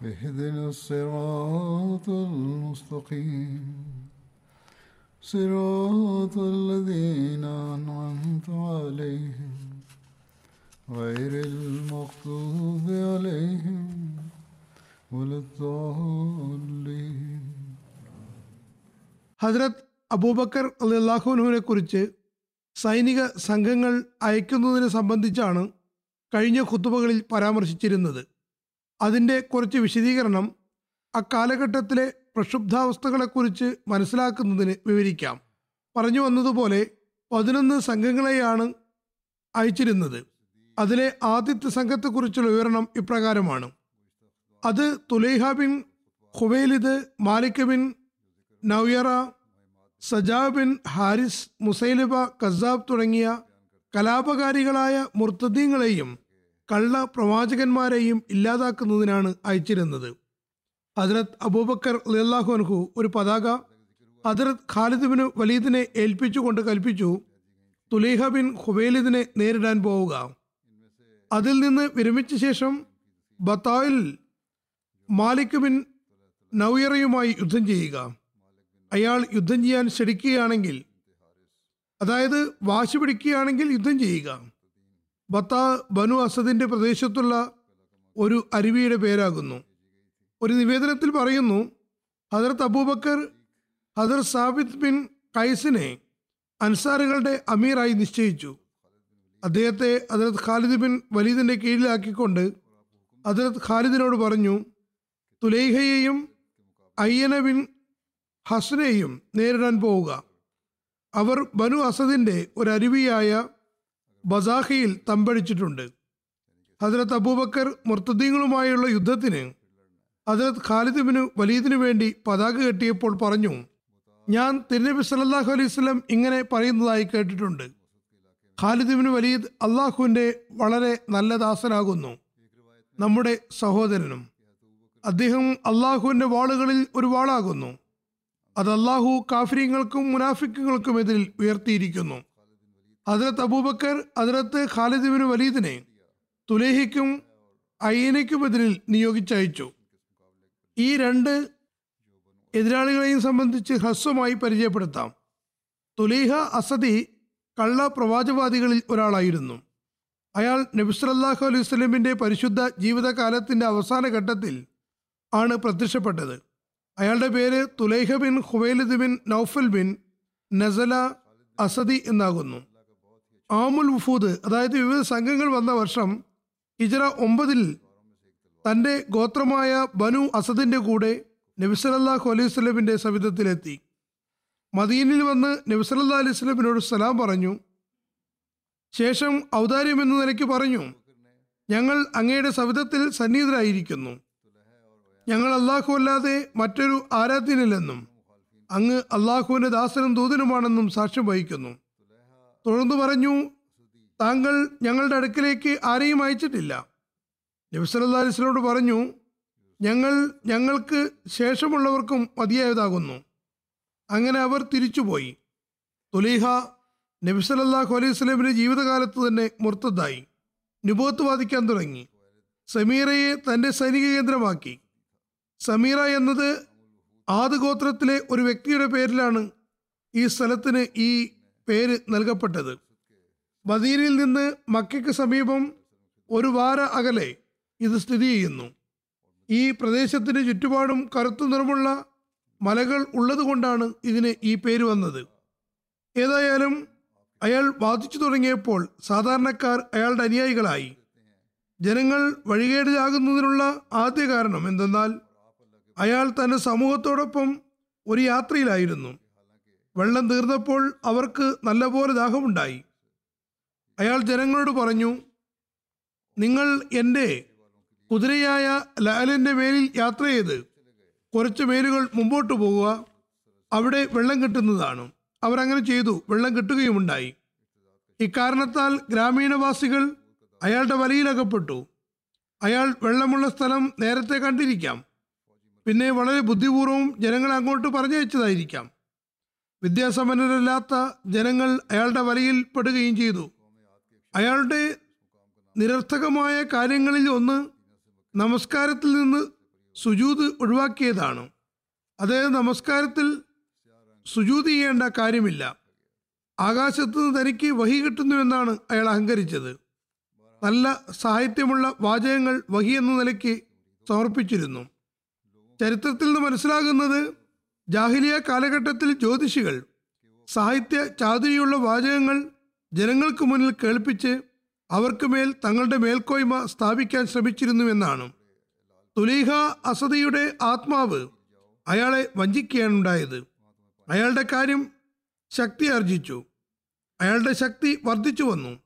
اهدنا الصراط المستقيم صراط الذين أنعمت عليهم غير المغضوب عليهم ولا الضالين ഹജ്രത് അബൂബക്കർ അള്ളാഹുനുവിനെ കുറിച്ച് സൈനിക സംഘങ്ങൾ അയക്കുന്നതിനെ സംബന്ധിച്ചാണ് കഴിഞ്ഞ ഖുത്തുബകളിൽ പരാമർശിച്ചിരുന്നത് അതിന്റെ കുറച്ച് വിശദീകരണം അക്കാലഘട്ടത്തിലെ പ്രക്ഷുബ്ധാവസ്ഥകളെക്കുറിച്ച് മനസ്സിലാക്കുന്നതിന് വിവരിക്കാം. പറഞ്ഞു വന്നതുപോലെ പതിനൊന്ന് സംഘങ്ങളെയാണ് അയച്ചിരുന്നത്. അതിലെ ആദ്യത്തെ സംഘത്തെക്കുറിച്ചുള്ള വിവരണം ഇപ്രകാരമാണ്. അത് Tulaiha bin Khuwailid Malik bin Nuwaira Sajah bin Haris Musailima Kazzab തുടങ്ങിയ കലാപകാരികളായ മുർത്തദീങ്ങളെയും കള്ള പ്രവാചകന്മാരെയും ഇല്ലാതാക്കുന്നതിനാണ് അയച്ചിരുന്നത്. ഹജറത് അബൂബക്കർ അൻഹു ഒരു പതാക ഹജറത് ഖാലിദ്ബിന് വലീദിനെ ഏൽപ്പിച്ചുകൊണ്ട് കൽപ്പിച്ചു തുലീഹ ബിൻ ഹുബൈലിദിനെ നേരിടാൻ പോവുക. അതിൽ നിന്ന് വിരമിച്ച ശേഷം ബത്തായിൽ മാലിക് ബിൻ നൌയറയുമായി യുദ്ധം ചെയ്യുക. അയാൾ യുദ്ധം ചെയ്യാൻ ക്ഷണിക്കുകയാണെങ്കിൽ അതായത് വാശി പിടിക്കുകയാണെങ്കിൽ യുദ്ധം ചെയ്യുക. ബത്ത ബനു അസദിന്റെ പ്രദേശത്തുള്ള ഒരു അരുവിയുടെ പേരാകുന്നു. ഒരു നിവേദനത്തിൽ പറയുന്നു ഹജറത്ത് അബൂബക്കർ ഹദർ സാബിദ് ബിൻ കൈസിനെ അൻസാറുകളുടെ അമീറായി നിശ്ചയിച്ചു. അദ്ദേഹത്തെ ഹജറത് ഖാലിദ് ബിൻ വലീദിന്റെ കീഴിലാക്കിക്കൊണ്ട് ഹജറത് ഖാലിദിനോട് പറഞ്ഞു തുലൈഹയെയും അയ്യന ബിൻ ഹസ്നെയും നേരിടാൻ പോവുക. അവർ ബനു അസദിന്റെ ഒരു അരുവിയായ ബസാഖയിൽ തമ്പടിച്ചിട്ടുണ്ട്. ഹജറത്ത് അബൂബക്കർ മുർത്തദീങ്ങളുമായുള്ള യുദ്ധത്തിന് ഹജ്രത് ഖാലിദിബിന് വലീദിനു വേണ്ടി പതാക കെട്ടിയപ്പോൾ പറഞ്ഞു ഞാൻ തിരുനബി സല്ലാഹു അലൈഹി സ്വലം ഇങ്ങനെ പറയുന്നതായി കേട്ടിട്ടുണ്ട്. ഖാലിദിബിന് വലീദ് അള്ളാഹുവിന്റെ വളരെ നല്ല ദാസനാകുന്നു നമ്മുടെ സഹോദരനും. അദ്ദേഹം അള്ളാഹുവിന്റെ വാളുകളിൽ ഒരു വാളാകുന്നു. അത് അള്ളാഹു കാഫര്യങ്ങൾക്കും മുനാഫിക്കുകൾക്കും എതിരിൽ ഉയർത്തിയിരിക്കുന്നു. ഹജറത്ത് അബൂബക്കർ അതിലത്ത് ഖാലിദിബിന് വലീദിനെ തുലേഹിക്കും അയ്യനയ്ക്കുമെതിരിൽ നിയോഗിച്ചയച്ചു. ഈ രണ്ട് എതിരാളികളെയും സംബന്ധിച്ച് ഹ്രസ്വമായി പരിചയപ്പെടുത്താം. തുലീഹ അസദി കള്ള പ്രവാചവാദികളിൽ ഒരാളായിരുന്നു. അയാൾ നബിസ്വല്ലാഹു അലൈഹി സ്വലമിന്റെ പരിശുദ്ധ ജീവിതകാലത്തിന്റെ അവസാന ഘട്ടത്തിൽ ആണ് പ്രത്യക്ഷപ്പെട്ടത്. അയാളുടെ പേര് Tulaiha bin Huwailid bin Naufal bin Nasala Asadi എന്നാകുന്നു. ആമുൽ വുഫൂദ് അതായത് വിവിധ സംഘങ്ങൾ വന്ന വർഷം ഹിജറ ഒമ്പതിൽ തന്റെ ഗോത്രമായ ബനു അസദിന്റെ കൂടെ നബിസലല്ലാഹു അലൈഹി സ്വലമിന്റെ സവിധത്തിലെത്തി. മദീനിൽ വന്ന് നബിസലല്ലാ അലൈഹി സ്വലമിനോട് സലാം പറഞ്ഞു. ശേഷം ഔദാര്യം എന്ന നിലയ്ക്ക് പറഞ്ഞു ഞങ്ങൾ അങ്ങയുടെ സവിധത്തിൽ സന്നിഹിതരായിരിക്കുന്നു. ഞങ്ങൾ അള്ളാഹു അല്ലാതെ മറ്റൊരു ആരാധ്യനില്ലെന്നും അങ്ങ് അള്ളാഹുവിന്റെ ദാസനും ദൂതനുമാണെന്നും സാക്ഷ്യം വഹിക്കുന്നു. തുടർന്ന് പറഞ്ഞു താങ്കൾ ഞങ്ങളുടെ അടുക്കിലേക്ക് ആരെയും അയച്ചിട്ടില്ല. നബിസല്ലാ അലിസ്ലോട് പറഞ്ഞു ഞങ്ങൾ ഞങ്ങൾക്ക് ശേഷമുള്ളവർക്കും മതിയായതാകുന്നു. അങ്ങനെ അവർ തിരിച്ചുപോയി. തുലീഹ നബിസലല്ലാഹു അലൈഹി ജീവിതകാലത്ത് തന്നെ മുർത്തതായി നിബോത്ത് വാദിക്കാൻ തുടങ്ങി. സമീറയെ തന്റെ സൈനിക കേന്ദ്രമാക്കി. സമീറ എന്നത് ആദ് ഗോത്രത്തിലെ ഒരു വ്യക്തിയുടെ പേരിലാണ് ഈ സ്ഥലത്തിന് ഈ പേര് നൽകപ്പെട്ടത്. ബദീരിൽ നിന്ന് മക്കയ്ക്ക് സമീപം ഒരു വാര അകലെ ഇത് സ്ഥിതി ചെയ്യുന്നു. ഈ പ്രദേശത്തിന് ചുറ്റുപാടും കറുത്ത നിറമുള്ള മലകൾ ഉള്ളതുകൊണ്ടാണ് ഇതിന് ഈ പേര് വന്നത്. ഏതായാലും അയാൾ വാദിച്ചു തുടങ്ങിയപ്പോൾ സാധാരണക്കാർ അയാളുടെ അനുയായികളായി. ജനങ്ങൾ വഴികേടിലാകുന്നതിനുള്ള ആദ്യ കാരണം എന്തെന്നാൽ അയാൾ തന്റെ സമൂഹത്തോടൊപ്പം ഒരു യാത്രയിലായിരുന്നു. വെള്ളം തീർന്നപ്പോൾ അവർക്ക് നല്ലപോലെ ദാഹമുണ്ടായി. അയാൾ ജനങ്ങളോട് പറഞ്ഞു നിങ്ങൾ എന്റെ കുതിരയായ ലാലിന്റെ മേലിൽ യാത്ര ചെയ്ത് കുറച്ച് മേലുകൾ മുമ്പോട്ട് പോവുക. അവിടെ വെള്ളം കിട്ടുന്നതാണ്. അവരങ്ങനെ ചെയ്തു വെള്ളം കിട്ടുകയുമുണ്ടായി. ഇക്കാരണത്താൽ ഗ്രാമീണവാസികൾ അയാളുടെ വലയിലകപ്പെട്ടു അയാൾ വെള്ളമുള്ള സ്ഥലം നേരത്തെ കണ്ടിരിക്കാം. പിന്നെ വളരെ ബുദ്ധിപൂർവം ജനങ്ങളെ അങ്ങോട്ട് പറഞ്ഞയച്ചതായിരിക്കാം. വിദ്യാസമ്പന്നരല്ലാത്ത ജനങ്ങൾ അയാളുടെ വലയിൽ പെടുകയും ചെയ്തു. അയാളുടെ നിരർത്ഥകമായ കാര്യങ്ങളിൽ ഒന്ന് നമസ്കാരത്തിൽ നിന്ന് സുജൂത് ഒഴിവാക്കിയതാണ്. അതായത് നമസ്കാരത്തിൽ സുജൂത് ചെയ്യേണ്ട കാര്യമില്ല. ആകാശത്ത് നിന്ന് തനിക്ക് വഹി കിട്ടുന്നുവെന്നാണ് അയാൾ അഹങ്കരിച്ചത്. നല്ല സാഹിത്യമുള്ള വാചകങ്ങൾ വഹി എന്ന നിലയ്ക്ക് സമർപ്പിച്ചിരുന്നു. ചരിത്രത്തിൽ നിന്ന് മനസ്സിലാകുന്നത് ജാഹിലിയ കാലഘട്ടത്തിൽ ജ്യോതിഷികൾ സാഹിത്യ ചാതുരിയുള്ള വാചകങ്ങൾ ജനങ്ങൾക്ക് മുന്നിൽ കേൾപ്പിച്ച് അവർക്ക് മേൽ തങ്ങളുടെ മേൽക്കോയ്മ സ്ഥാപിക്കാൻ ശ്രമിച്ചിരുന്നുവെന്നാണ്. തുലീഹ അസദിയുടെ ആത്മാവ് അയാളെ വഞ്ചിക്കുകയാണുണ്ടായത്. അയാളുടെ കാര്യം ശക്തി ആർജിച്ചു. അയാളുടെ ശക്തി വർദ്ധിച്ചു വന്നു.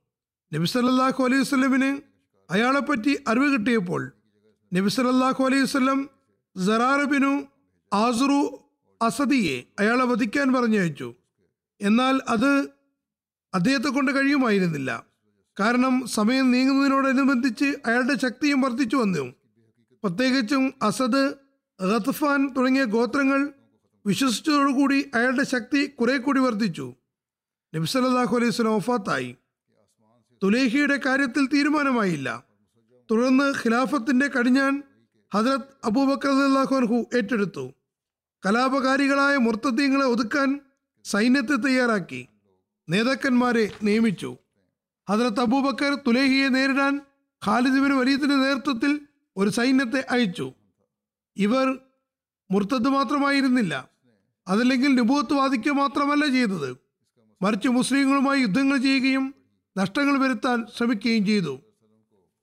നബി സല്ലല്ലാഹു അലൈഹി വസ്ലമിന് അയാളെപ്പറ്റി അറിവ് കിട്ടിയപ്പോൾ നബി സല്ലല്ലാഹു അലൈഹി വസല്ലം ജറാറബിനു ആസുറു അസദിയെ അയാളെ വധിക്കാൻ പറഞ്ഞയച്ചു. എന്നാൽ അത് അദ്ദേഹത്തെ കൊണ്ട് കഴിയുമായിരുന്നില്ല. കാരണം സമയം നീങ്ങുന്നതിനോടനുബന്ധിച്ച് അയാളുടെ ശക്തിയും വർദ്ധിച്ചു വന്നു. പ്രത്യേകിച്ചും അസദ് ഖത്ഫാൻ തുടങ്ങിയ ഗോത്രങ്ങൾ വിശ്വസിച്ചതോടുകൂടി അയാളുടെ ശക്തി കുറെ കൂടി വർദ്ധിച്ചു നബ്സലാഹു അലൈഹി വസല്ലം വഫാത്തായി. തുലേഹിയുടെ കാര്യത്തിൽ തീരുമാനമായില്ല. തുടർന്ന് ഖിലാഫത്തിന്റെ കടിഞ്ഞാൻ ഹജ്രത് അബൂബക്കർ ഏറ്റെടുത്തു. കലാപകാരികളായ മുർത്തദ്ദീങ്ങളെ ഒതുക്കാൻ സൈന്യത്തെ തയ്യാറാക്കി. നേതാക്കന്മാരെ നിയമിച്ചു. ഹജറത്ത് അബൂബക്കർ തുലേഹിയെ നേരിടാൻ ഖാലിദ് ബിൻ നേതൃത്വത്തിൽ ഒരു സൈന്യത്തെ അയച്ചു. ഇവർ മുർത്തദ് മാത്രമായിരുന്നില്ല. അതല്ലെങ്കിൽ നുബൂത്ത് വാദിക്കുക മാത്രമല്ല ചെയ്തത്. മറിച്ച് മുസ്ലിങ്ങളുമായി യുദ്ധങ്ങൾ ചെയ്യുകയും നഷ്ടങ്ങൾ വരുത്താൻ ശ്രമിക്കുകയും ചെയ്തു.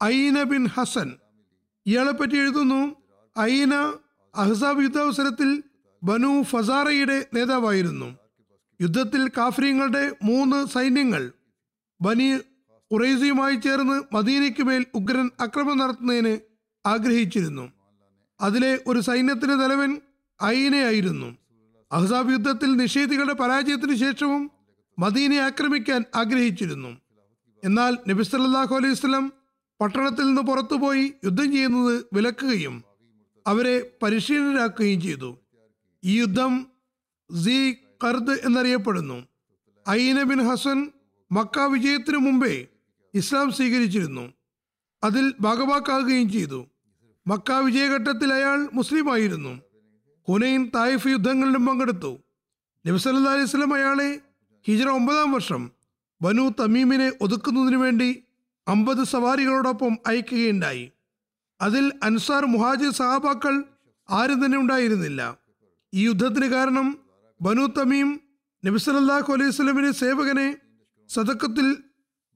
ഐന ബിൻ ഹസൻ. ഇയാളെപ്പറ്റി എഴുതുന്നു ഐന അഹ്സാബ് യുദ്ധാവസരത്തിൽ ബനു ഫസാറയുടെ നേതാവായിരുന്നു. യുദ്ധത്തിൽ കാഫ്രീങ്ങളുടെ മൂന്ന് സൈന്യങ്ങൾ ബനി ഉറൈസയുമായി ചേർന്ന് മദീനയ്ക്ക് മേൽ ഉഗ്രൻ അക്രമം നടത്തുന്നതിന് ആഗ്രഹിച്ചിരുന്നു. അതിലെ ഒരു സൈന്യത്തിന്റെ തലവൻ ഐനയായിരുന്നു അഹ്സാബ് യുദ്ധത്തിൽ നിഷേധികളുടെ പരാജയത്തിന് ശേഷവും മദീനെ ആക്രമിക്കാൻ ആഗ്രഹിച്ചിരുന്നു. എന്നാൽ നബി സല്ലല്ലാഹു അലൈഹി വസല്ലം പട്ടണത്തിൽ നിന്ന് പുറത്തുപോയി യുദ്ധം ചെയ്യുന്നത് വിലക്കുകയും അവരെ പരിശീലനരാക്കുകയും ചെയ്തു. ഈ യുദ്ധം സി കർദ് എന്നറിയപ്പെടുന്നു. ഐന ബിൻ ഹസൻ മക്ക വിജയത്തിനു മുമ്പേ ഇസ്ലാം സ്വീകരിച്ചിരുന്നു. അതിൽ ഭാഗവാക്കാകുകയും ചെയ്തു. മക്ക വിജയഘട്ടത്തിൽ അയാൾ മുസ്ലിമായിരുന്നു. ഹുനൈൻ തായിഫ് യുദ്ധങ്ങളിലും പങ്കെടുത്തു. നബി സല്ലല്ലാഹു അലൈഹി സ്വലം അയാളെ ഹിജറ ഒമ്പതാം വർഷം ബനു തമീമിനെ ഒതുക്കുന്നതിനു വേണ്ടി അമ്പത് സവാരികളോടൊപ്പം അയക്കുകയുണ്ടായി. അതിൽ അൻസാർ മുഹാജിർ സഹാബാക്കൾ ആരും തന്നെ ഉണ്ടായിരുന്നില്ല. ഈ യുദ്ധത്തിന് കാരണം ബനു തമീം നബി സല്ലല്ലാഹു അലൈഹി സ്വലമിന്റെ സേവകനെ സതക്കത്തിൽ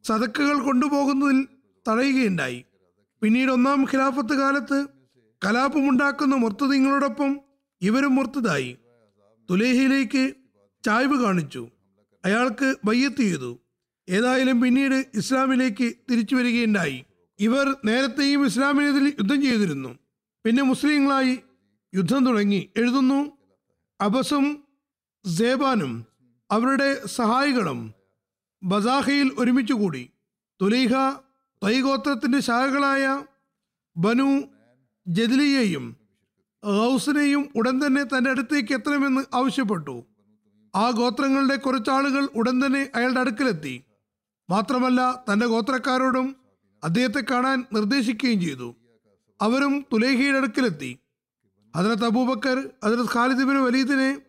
സതക്കുകൾ കൊണ്ടുപോകുന്നതിൽ തടയുകയുണ്ടായി. പിന്നീട് ഒന്നാം ഖിലാഫത്ത് കാലത്ത് കലാപമുണ്ടാക്കുന്ന മുർത്തതിങ്ങളോടൊപ്പം ഇവരും മുർത്തതായി. തുലേഹിയിലേക്ക് ചായ്വ് കാണിച്ചു. അയാൾക്ക് ബയ്യത്ത് ചെയ്തു. ഏതായാലും പിന്നീട് ഇസ്ലാമിലേക്ക് തിരിച്ചു വരികയുണ്ടായി. ഇവർ നേരത്തെയും ഇസ്ലാമിനെതിരെ യുദ്ധം ചെയ്തിരുന്നു. പിന്നെ മുസ്ലിങ്ങളായി യുദ്ധം തുടങ്ങി. എഴുതുന്നു അബസും സേബാനും അവരുടെ സഹായികളും ബസാഹയിൽ ഒരുമിച്ച് കൂടി തുലീഹ തൈഗോത്രത്തിന്റെ ശാഖകളായ ബനു ജദിലിയെയും ഹൗസിനെയും ഉടൻ തന്നെ തന്റെ അടുത്തേക്ക് എത്തണമെന്ന് ആവശ്യപ്പെട്ടു. ആ ഗോത്രങ്ങളുടെ കുറച്ചാളുകൾ ഉടൻ തന്നെ അയാളുടെ അടുക്കലെത്തി. മാത്രമല്ല തന്റെ ഗോത്രക്കാരോടും അദ്ദേഹത്തെ കാണാൻ നിർദ്ദേശിക്കുകയും ചെയ്തു. അവരും തുലേഹിയുടെ അടുക്കലെത്തി. ഹജറത്ത് അബൂബക്കർ അതിനകത്ത് ഖാലിദ് ബിൻ വലീദിനെ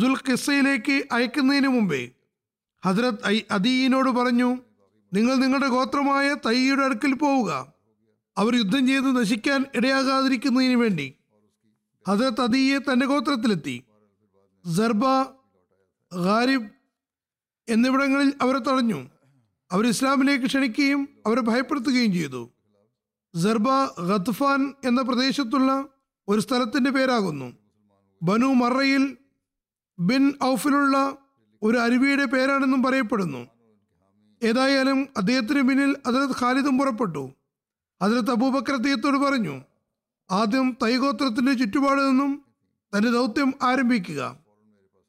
സുൽ ഖിസയിലേക്ക് അയക്കുന്നതിന് മുമ്പേ ഹജറത്ത് ഐ അദീനോട് പറഞ്ഞു നിങ്ങൾ നിങ്ങളുടെ ഗോത്രമായ തയ്യയുടെ അടുക്കൽ പോവുക. അവർ യുദ്ധം ചെയ്ത് നശിക്കാൻ ഇടയാകാതിരിക്കുന്നതിന് വേണ്ടി. ഹസരത്ത് അദീയെ തന്റെ ഗോത്രത്തിലെത്തി. സർബ ഗാരിബ് എന്നിവിടങ്ങളിൽ അവരെ തടഞ്ഞു. അവർ ഇസ്ലാമിലേക്ക് ക്ഷണിക്കുകയും അവരെ ഭയപ്പെടുത്തുകയും ചെയ്തു. സർബ ഖത്ഫാൻ എന്ന പ്രദേശത്തുള്ള ഒരു സ്ഥലത്തിന്റെ പേരാകുന്നു. ബനു മറയിൽ ബിൻ ഔഫിലുള്ള ഒരു അരുവിയുടെ പേരാണെന്നും പറയപ്പെടുന്നു. ഏതായാലും അദ്ദേഹത്തിന് പിന്നിൽ അതിലത്ത് ഖാലിദും പുറപ്പെട്ടു. അതിലത്ത് അബൂബക്കർ അദ്ദേഹത്തോട് പറഞ്ഞു ആദ്യം തൈഗോത്രത്തിന്റെ ചുറ്റുപാട് നിന്നും തന്റെ ദൗത്യം ആരംഭിക്കുക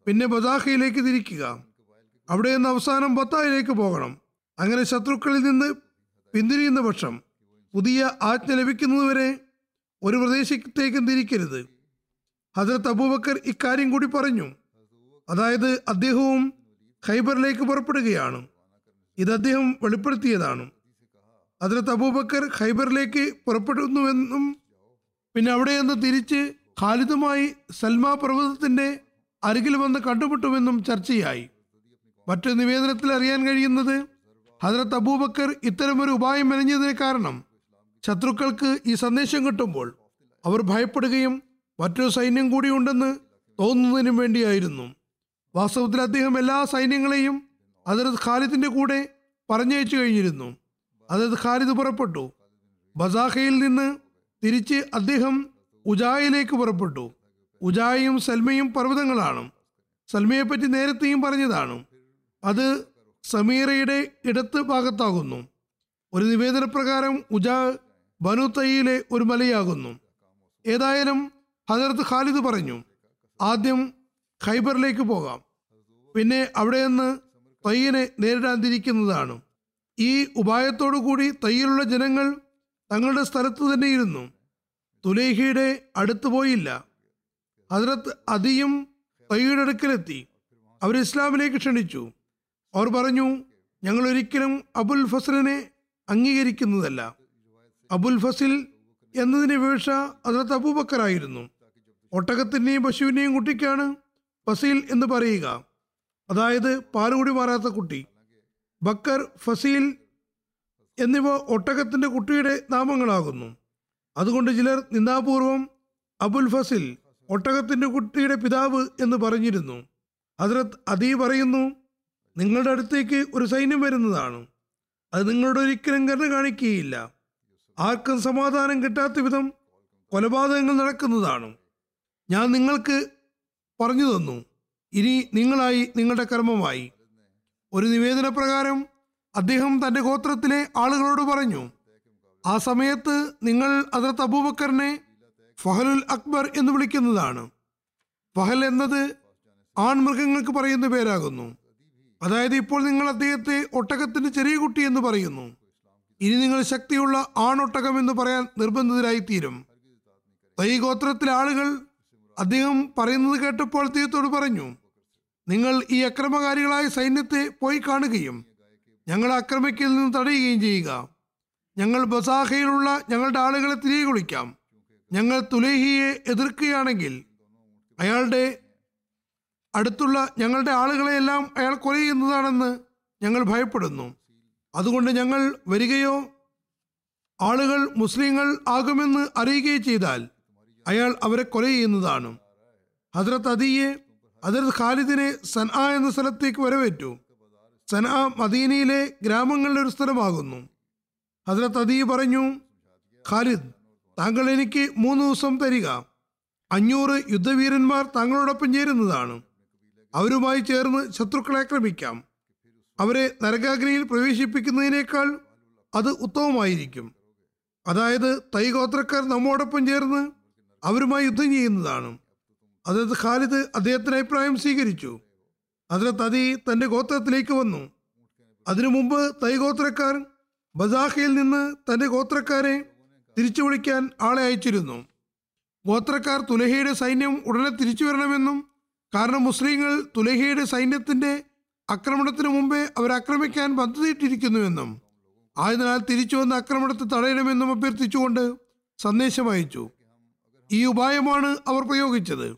പിന്നെ ബദാഖയിലേക്ക് തിരിക്കുക. അവിടെ നിന്ന് അവസാനം ബത്തായിലേക്ക് പോകണം. അങ്ങനെ ശത്രുക്കളിൽ നിന്ന് പിന്തിരിയുന്ന പക്ഷം പുതിയ ആജ്ഞ ലഭിക്കുന്നതുവരെ ഒരു പ്രദേശത്തേക്കും തിരിക്കരുത് ഹജറത്ത് അബൂബക്കർ ഇക്കാര്യം കൂടി പറഞ്ഞു. അതായത് അദ്ദേഹവും ഖൈബറിലേക്ക് പുറപ്പെടുകയാണ്. ഇത് അദ്ദേഹം വെളിപ്പെടുത്തിയതാണ്. ഹജറത്ത് അബൂബക്കർ ഖൈബറിലേക്ക് പുറപ്പെടുന്നുവെന്നും പിന്നെ അവിടെ നിന്ന് തിരിച്ച് ഖാലിദുമായി സൽമാ പർവതത്തിന്റെ അരികിൽ വന്ന് കണ്ടുമുട്ടുമെന്നും ചർച്ചയായി. മറ്റു നിവേദനത്തിൽ അറിയാൻ കഴിയുന്നത് ഹജറത്ത് അബൂബക്കർ ഇത്തരമൊരു ഉപായം മെനഞ്ഞതിന് കാരണം ശത്രുക്കൾക്ക് ഈ സന്ദേശം കിട്ടുമ്പോൾ അവർ ഭയപ്പെടുകയും മറ്റൊരു സൈന്യം കൂടി ഉണ്ടെന്ന് തോന്നുന്നതിനും വേണ്ടിയായിരുന്നു. വാസ്തവത്തിൽ അദ്ദേഹം എല്ലാ സൈന്യങ്ങളെയും ഹജറത്ത് ഖാലിദിന്റെ കൂടെ പറഞ്ഞയച്ചു കഴിഞ്ഞിരുന്നു. ഹജറത്ത് ഖാലിദ് പുറപ്പെട്ടു. ബസാഹയിൽ നിന്ന് തിരിച്ച് അദ്ദേഹം ഉജായിലേക്ക് പുറപ്പെട്ടു. ഉജായും സൽമയും പർവതങ്ങളാണ്. സൽമയെ പറ്റി നേരത്തെയും പറഞ്ഞതാണ്. അത് സമീറയുടെ ഇടത്ത് ഭാഗത്താകുന്നു. ഒരു നിവേദന പ്രകാരം ഉജാ ബനു തയ്യിലെ ഒരു മലയാകുന്നു. ഏതായാലും ഹജറത്ത് ഖാലിദ് പറഞ്ഞു ആദ്യം ഖൈബറിലേക്ക് പോകാം. പിന്നെ അവിടെ നിന്ന് തയ്യനെ നേരിടാതിരിക്കുന്നതാണ്. ഈ ഉപായത്തോടു കൂടി തയ്യിലുള്ള ജനങ്ങൾ തങ്ങളുടെ സ്ഥലത്ത് തന്നെ ഇരുന്നു. തുലേഹിയുടെ അടുത്ത് പോയില്ല. ഹജറത്ത് അതിയും തയ്യയുടെ അടുക്കലെത്തി. അവർ ഇസ്ലാമിലേക്ക് ക്ഷണിച്ചു. അവർ പറഞ്ഞു ഞങ്ങൾ ഒരിക്കലും അബുൽ ഫസലിനെ അംഗീകരിക്കുന്നതല്ല. അബുൽ ഫസിൽ എന്നതിന് വീഴ്ച ഹജറത്ത് അബൂബക്കറായിരുന്നു. ഒട്ടകത്തിന്റെയും പശുവിന്റെയും കുട്ടിക്കാണ് ഫസീൽ എന്ന് പറയുക. അതായത് പാലുകൂടി മാറാത്ത കുട്ടി. ബക്കർ ഫസീൽ എന്നിവ ഒട്ടകത്തിന്റെ കുട്ടിയുടെ നാമങ്ങളാകുന്നു. അതുകൊണ്ട് ചിലർ നിന്ദാപൂർവം അബുൽ ഫസിൽ ഒട്ടകത്തിന്റെ കുട്ടിയുടെ പിതാവ് എന്ന് പറഞ്ഞിരുന്നു. ഹസ്രത്ത് അതീ പറയുന്നു നിങ്ങളുടെ അടുത്തേക്ക് ഒരു സൈന്യം വരുന്നതാണ്. അത് നിങ്ങളുടെ ഒരിക്കലും കരുണ കാണിക്കുകയില്ല. ആർക്കും സമാധാനം കിട്ടാത്ത വിധം കൊലപാതകങ്ങൾ നടക്കുന്നതാണ്. ഞാൻ നിങ്ങൾക്ക് പറഞ്ഞു തന്നു. ഇനി നിങ്ങളായി നിങ്ങളുടെ കർമ്മമായി. ഒരു നിവേദന പ്രകാരം അദ്ദേഹം തന്റെ ഗോത്രത്തിലെ ആളുകളോട് പറഞ്ഞു ആ സമയത്ത് നിങ്ങൾ അതിർത്ത് അബൂബക്കറിനെ ഫഹലുൽ അക്ബർ എന്ന് വിളിക്കുന്നതാണ്. ഫഹൽ എന്നത് ആൺമൃഗങ്ങൾക്ക് പറയുന്ന പേരാകുന്നു. അതായത് ഇപ്പോൾ നിങ്ങൾ അദ്ദേഹത്തെ ഒട്ടകത്തിന്റെ ചെറിയ കുട്ടി എന്ന് പറയുന്നു. ഇനി നിങ്ങൾ ശക്തിയുള്ള ആണൊട്ടകം എന്ന് പറയാൻ നിർബന്ധിതരായിത്തീരും. തൈ ഗോത്രത്തിലെ ആളുകൾ അദ്ദേഹം പറയുന്നത് കേട്ടപ്പോൾ അദ്ദേഹത്തോട് പറഞ്ഞു നിങ്ങൾ ഈ അക്രമകാരികളായ സൈന്യത്തെ പോയി കാണുകയും ഞങ്ങളെ ആക്രമിക്കൽ നിന്ന് തടയുകയും ചെയ്യുക. ഞങ്ങൾ ബസാഹയിലുള്ള ഞങ്ങളുടെ ആളുകളെ തിരികെ കുളിക്കാം ഞങ്ങൾ തുലേഹിയെ എതിർക്കുകയാണെങ്കിൽ അയാളുടെ അടുത്തുള്ള ഞങ്ങളുടെ ആളുകളെയെല്ലാം അയാൾ കൊല ഞങ്ങൾ ഭയപ്പെടുന്നു. അതുകൊണ്ട് ഞങ്ങൾ വരികയോ ആളുകൾ മുസ്ലിങ്ങൾ ആകുമെന്ന് അറിയുകയോ ചെയ്താൽ അയാൾ അവരെ കൊല ചെയ്യുന്നതാണ്. ഹജ്രത്ത് അദിയെ ഹജ്രത് ഖാലിദിനെ സൻആ എന്ന സ്ഥലത്തേക്ക് വരവേറ്റു. സൻആ മദീനയിലെ ഗ്രാമങ്ങളുടെ ഒരു സ്ഥലമാകുന്നു. ഹജ്രത്ത് അദി പറഞ്ഞു ഖാലിദ് താങ്കൾ എനിക്ക് മൂന്ന് ദിവസം തരിക. അഞ്ഞൂറ് യുദ്ധവീരന്മാർ താങ്കളോടൊപ്പം ചേരുന്നതാണ്. അവരുമായി ചേർന്ന് ശത്രുക്കളെ ആക്രമിക്കാം. അവരെ നരകാഗ്നിയിൽ പ്രവേശിപ്പിക്കുന്നതിനേക്കാൾ അത് ഉത്തമമായിരിക്കും. അതായത് തൈഗോത്രക്കാർ നമ്മോടൊപ്പം ചേർന്ന് അവരുമായി യുദ്ധം ചെയ്യുന്നതാണ്. അതായത് ഖാലിദ് അദ്ദേഹത്തിന്റെ അഭിപ്രായം സ്വീകരിച്ചു. അതിലെ തതി തന്റെ ഗോത്രത്തിലേക്ക് വന്നു. അതിനു മുമ്പ് തൈ ഗോത്രക്കാർ ബസാഖയിൽ നിന്ന് തന്റെ ഗോത്രക്കാരെ തിരിച്ചു വിളിക്കാൻ ആളെ അയച്ചിരുന്നു. ഗോത്രക്കാർ തുലഹയുടെ സൈന്യം ഉടനെ തിരിച്ചു വരണമെന്നും കാരണം മുസ്ലിങ്ങൾ തുലഹയുടെ സൈന്യത്തിന്റെ ആക്രമണത്തിന് മുമ്പേ അവർ ആക്രമിക്കാൻ പദ്ധതിയിട്ടിരിക്കുന്നുവെന്നും ആയതിനാൽ തിരിച്ചു വന്ന് ആക്രമണത്തെ തടയണമെന്നും അഭ്യർത്ഥിച്ചുകൊണ്ട് സന്ദേശം അയച്ചു. ഈ ഉപായമാണ് അവർ പ്രയോഗിച്ചത്.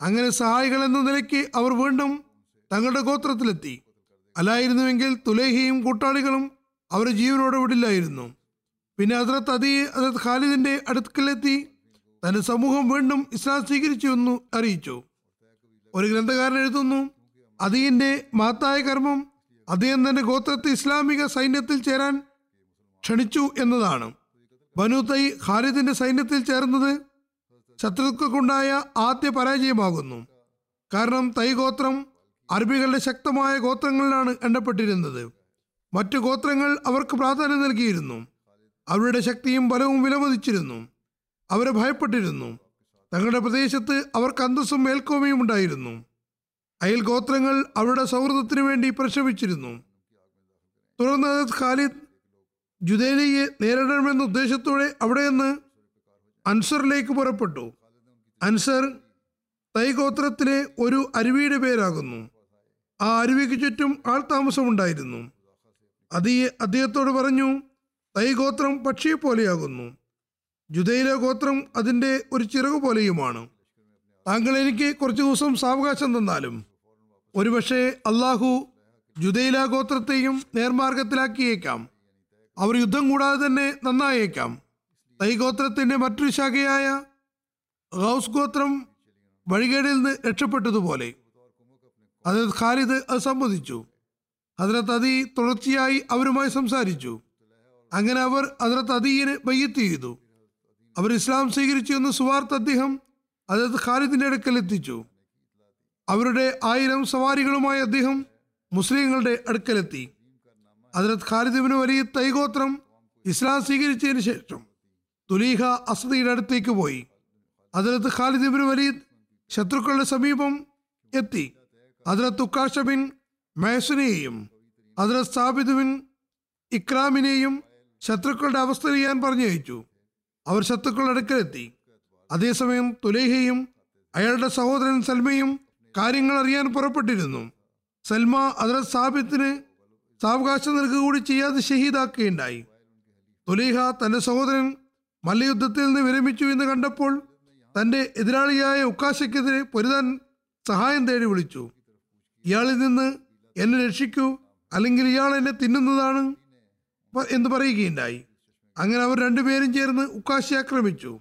അങ്ങനെ സഹായികൾ എന്ന നിലയ്ക്ക് അവർ വീണ്ടും തങ്ങളുടെ ഗോത്രത്തിലെത്തി. അല്ലായിരുന്നുവെങ്കിൽ തുലേഹിയും കൂട്ടാളികളും അവരുടെ ജീവനോടെ വിടില്ലായിരുന്നു. പിന്നെ ഹസ്രത്ത് അതിയെ ഹസ്രത്ത് ഖാലിദിന്റെ അടുക്കലെത്തി തന്റെ സമൂഹം വീണ്ടും ഇസ്ലാം സ്വീകരിച്ചു എന്നു അറിയിച്ചു. ഒരു ഗ്രന്ഥകാരൻ എഴുതുന്നു അദീന്റെ മഹത്തായ കർമ്മം അദ്ദേഹം തന്റെ ഗോത്രത്തെ ഇസ്ലാമിക സൈന്യത്തിൽ ചേരാൻ ക്ഷണിച്ചു എന്നതാണ്. ബനു തൈ ഖാലിദിന്റെ സൈന്യത്തിൽ ചേർന്നത് ശത്രുക്കൾക്കുണ്ടായ ആദ്യ പരാജയമാകുന്നു. കാരണം തൈ ഗോത്രം അറബികളുടെ ശക്തമായ ഗോത്രങ്ങളിലാണ് എണ്ണപ്പെട്ടിരുന്നത്. മറ്റു ഗോത്രങ്ങൾ അവർക്ക് പ്രാധാന്യം നൽകിയിരുന്നു. അവരുടെ ശക്തിയും ബലവും വിലമതിച്ചിരുന്നു. അവരെ ഭയപ്പെട്ടിരുന്നു. തങ്ങളുടെ പ്രദേശത്ത് അവർക്ക് അന്തസ്സും മേൽക്കോമയും ഉണ്ടായിരുന്നു. അയൽ ഗോത്രങ്ങൾ അവരുടെ സൗഹൃദത്തിനു വേണ്ടി പ്രക്ഷേപിച്ചിരുന്നു തുടർന്ന് ഖാലിദ് ജുദേലിയെ നേരിടണമെന്ന ഉദ്ദേശത്തോടെ അവിടെ നിന്ന് അൻസറിലേക്ക് പുറപ്പെട്ടു. അൻസർ തൈ ഗോത്രത്തിലെ ഒരു അരുവിയുടെ പേരാകുന്നു. ആ അരുവിക്ക് ചുറ്റും ആൾ താമസമുണ്ടായിരുന്നു. അതി അദ്ദേഹത്തോട് പറഞ്ഞു തൈ ഗോത്രം പക്ഷിയെ പോലെയാകുന്നു. ജുദൈല ഗോത്രം അതിന്റെ ഒരു ചിറകു പോലെയുമാണ്. താങ്കൾ എനിക്ക് കുറച്ച് ദിവസം സാവകാശം തന്നാലും ഒരുപക്ഷെ അള്ളാഹു ജുദൈല ഗോത്രത്തെയും നേർമാർഗത്തിലാക്കിയേക്കാം. അവർ യുദ്ധം കൂടാതെ തന്നെ നന്നായേക്കാം. തൈ ഗോത്രത്തിന്റെ മറ്റൊരു ശാഖയായ ഗൗസ് ഗോത്രം വഴികേടിൽ നിന്ന് രക്ഷപ്പെട്ടതുപോലെ. ഹജരത് ഖാലിദ് അത് സമ്മതിച്ചു ഹജരത്ത് അതി തുടർച്ചയായി അവരുമായി സംസാരിച്ചു. അങ്ങനെ അവർ ഹജരത്ത് അദീന് വയ്യത്ത് ചെയ്തു. അവർ ഇസ്ലാം സ്വീകരിച്ചു എന്ന് സുവാർത്ത് അദ്ദേഹം ഹജരത്ത് ഖാലിദിന്റെ അടുക്കൽ എത്തിച്ചു. അവരുടെ ആയിരം സവാരികളുമായി അദ്ദേഹം മുസ്ലിങ്ങളുടെ അടുക്കലെത്തി. അതിനത് ഖാലിദിബിന് വലിയ തൈഗോത്രം ഇസ്ലാം സ്വീകരിച്ചതിന് ശേഷം തുലീഹ അസദിയുടെ അടുത്തേക്ക് പോയി. അതിലത്ത് ഖാലിദിബിന് വലിയ ശത്രുക്കളുടെ സമീപം എത്തി. അതിലത്ത് ഉക്കാഷ ബിൻ മഹസുനെയും അതിലത്ത് സാബിദ് ബിൻ ഇക്രാമിനെയും ശത്രുക്കളുടെ അവസ്ഥ ചെയ്യാൻ പറഞ്ഞയച്ചു. അവർ ശത്രുക്കളുടെ അടുക്കലെത്തി. അതേസമയം തുലേഹയും അയാളുടെ സഹോദരൻ സൽമയും കാര്യങ്ങൾ അറിയാൻ പുറപ്പെട്ടിരുന്നു. സൽമ ഹജരത് സാബിത്തിന് സാവകാശം നൽകുക കൂടി ചെയ്യാതെ ഷഹീദാക്കുകയുണ്ടായി. തുലീഹ തന്റെ സഹോദരൻ മല്ലയുദ്ധത്തിൽ നിന്ന് വിരമിച്ചു എന്ന് കണ്ടപ്പോൾ തന്റെ എതിരാളിയായ ഉക്കാശയ്ക്കെതിരെ പൊരുതാൻ സഹായം തേടി വിളിച്ചു. ഇയാളിൽ നിന്ന് എന്നെ രക്ഷിക്കൂ അല്ലെങ്കിൽ ഇയാൾ എന്നെ തിന്നുന്നതാണ് എന്ന് പറയുകയുണ്ടായി. അങ്ങനെ അവർ രണ്ടുപേരും ചേർന്ന് ഉക്കാശി ആക്രമിച്ചു.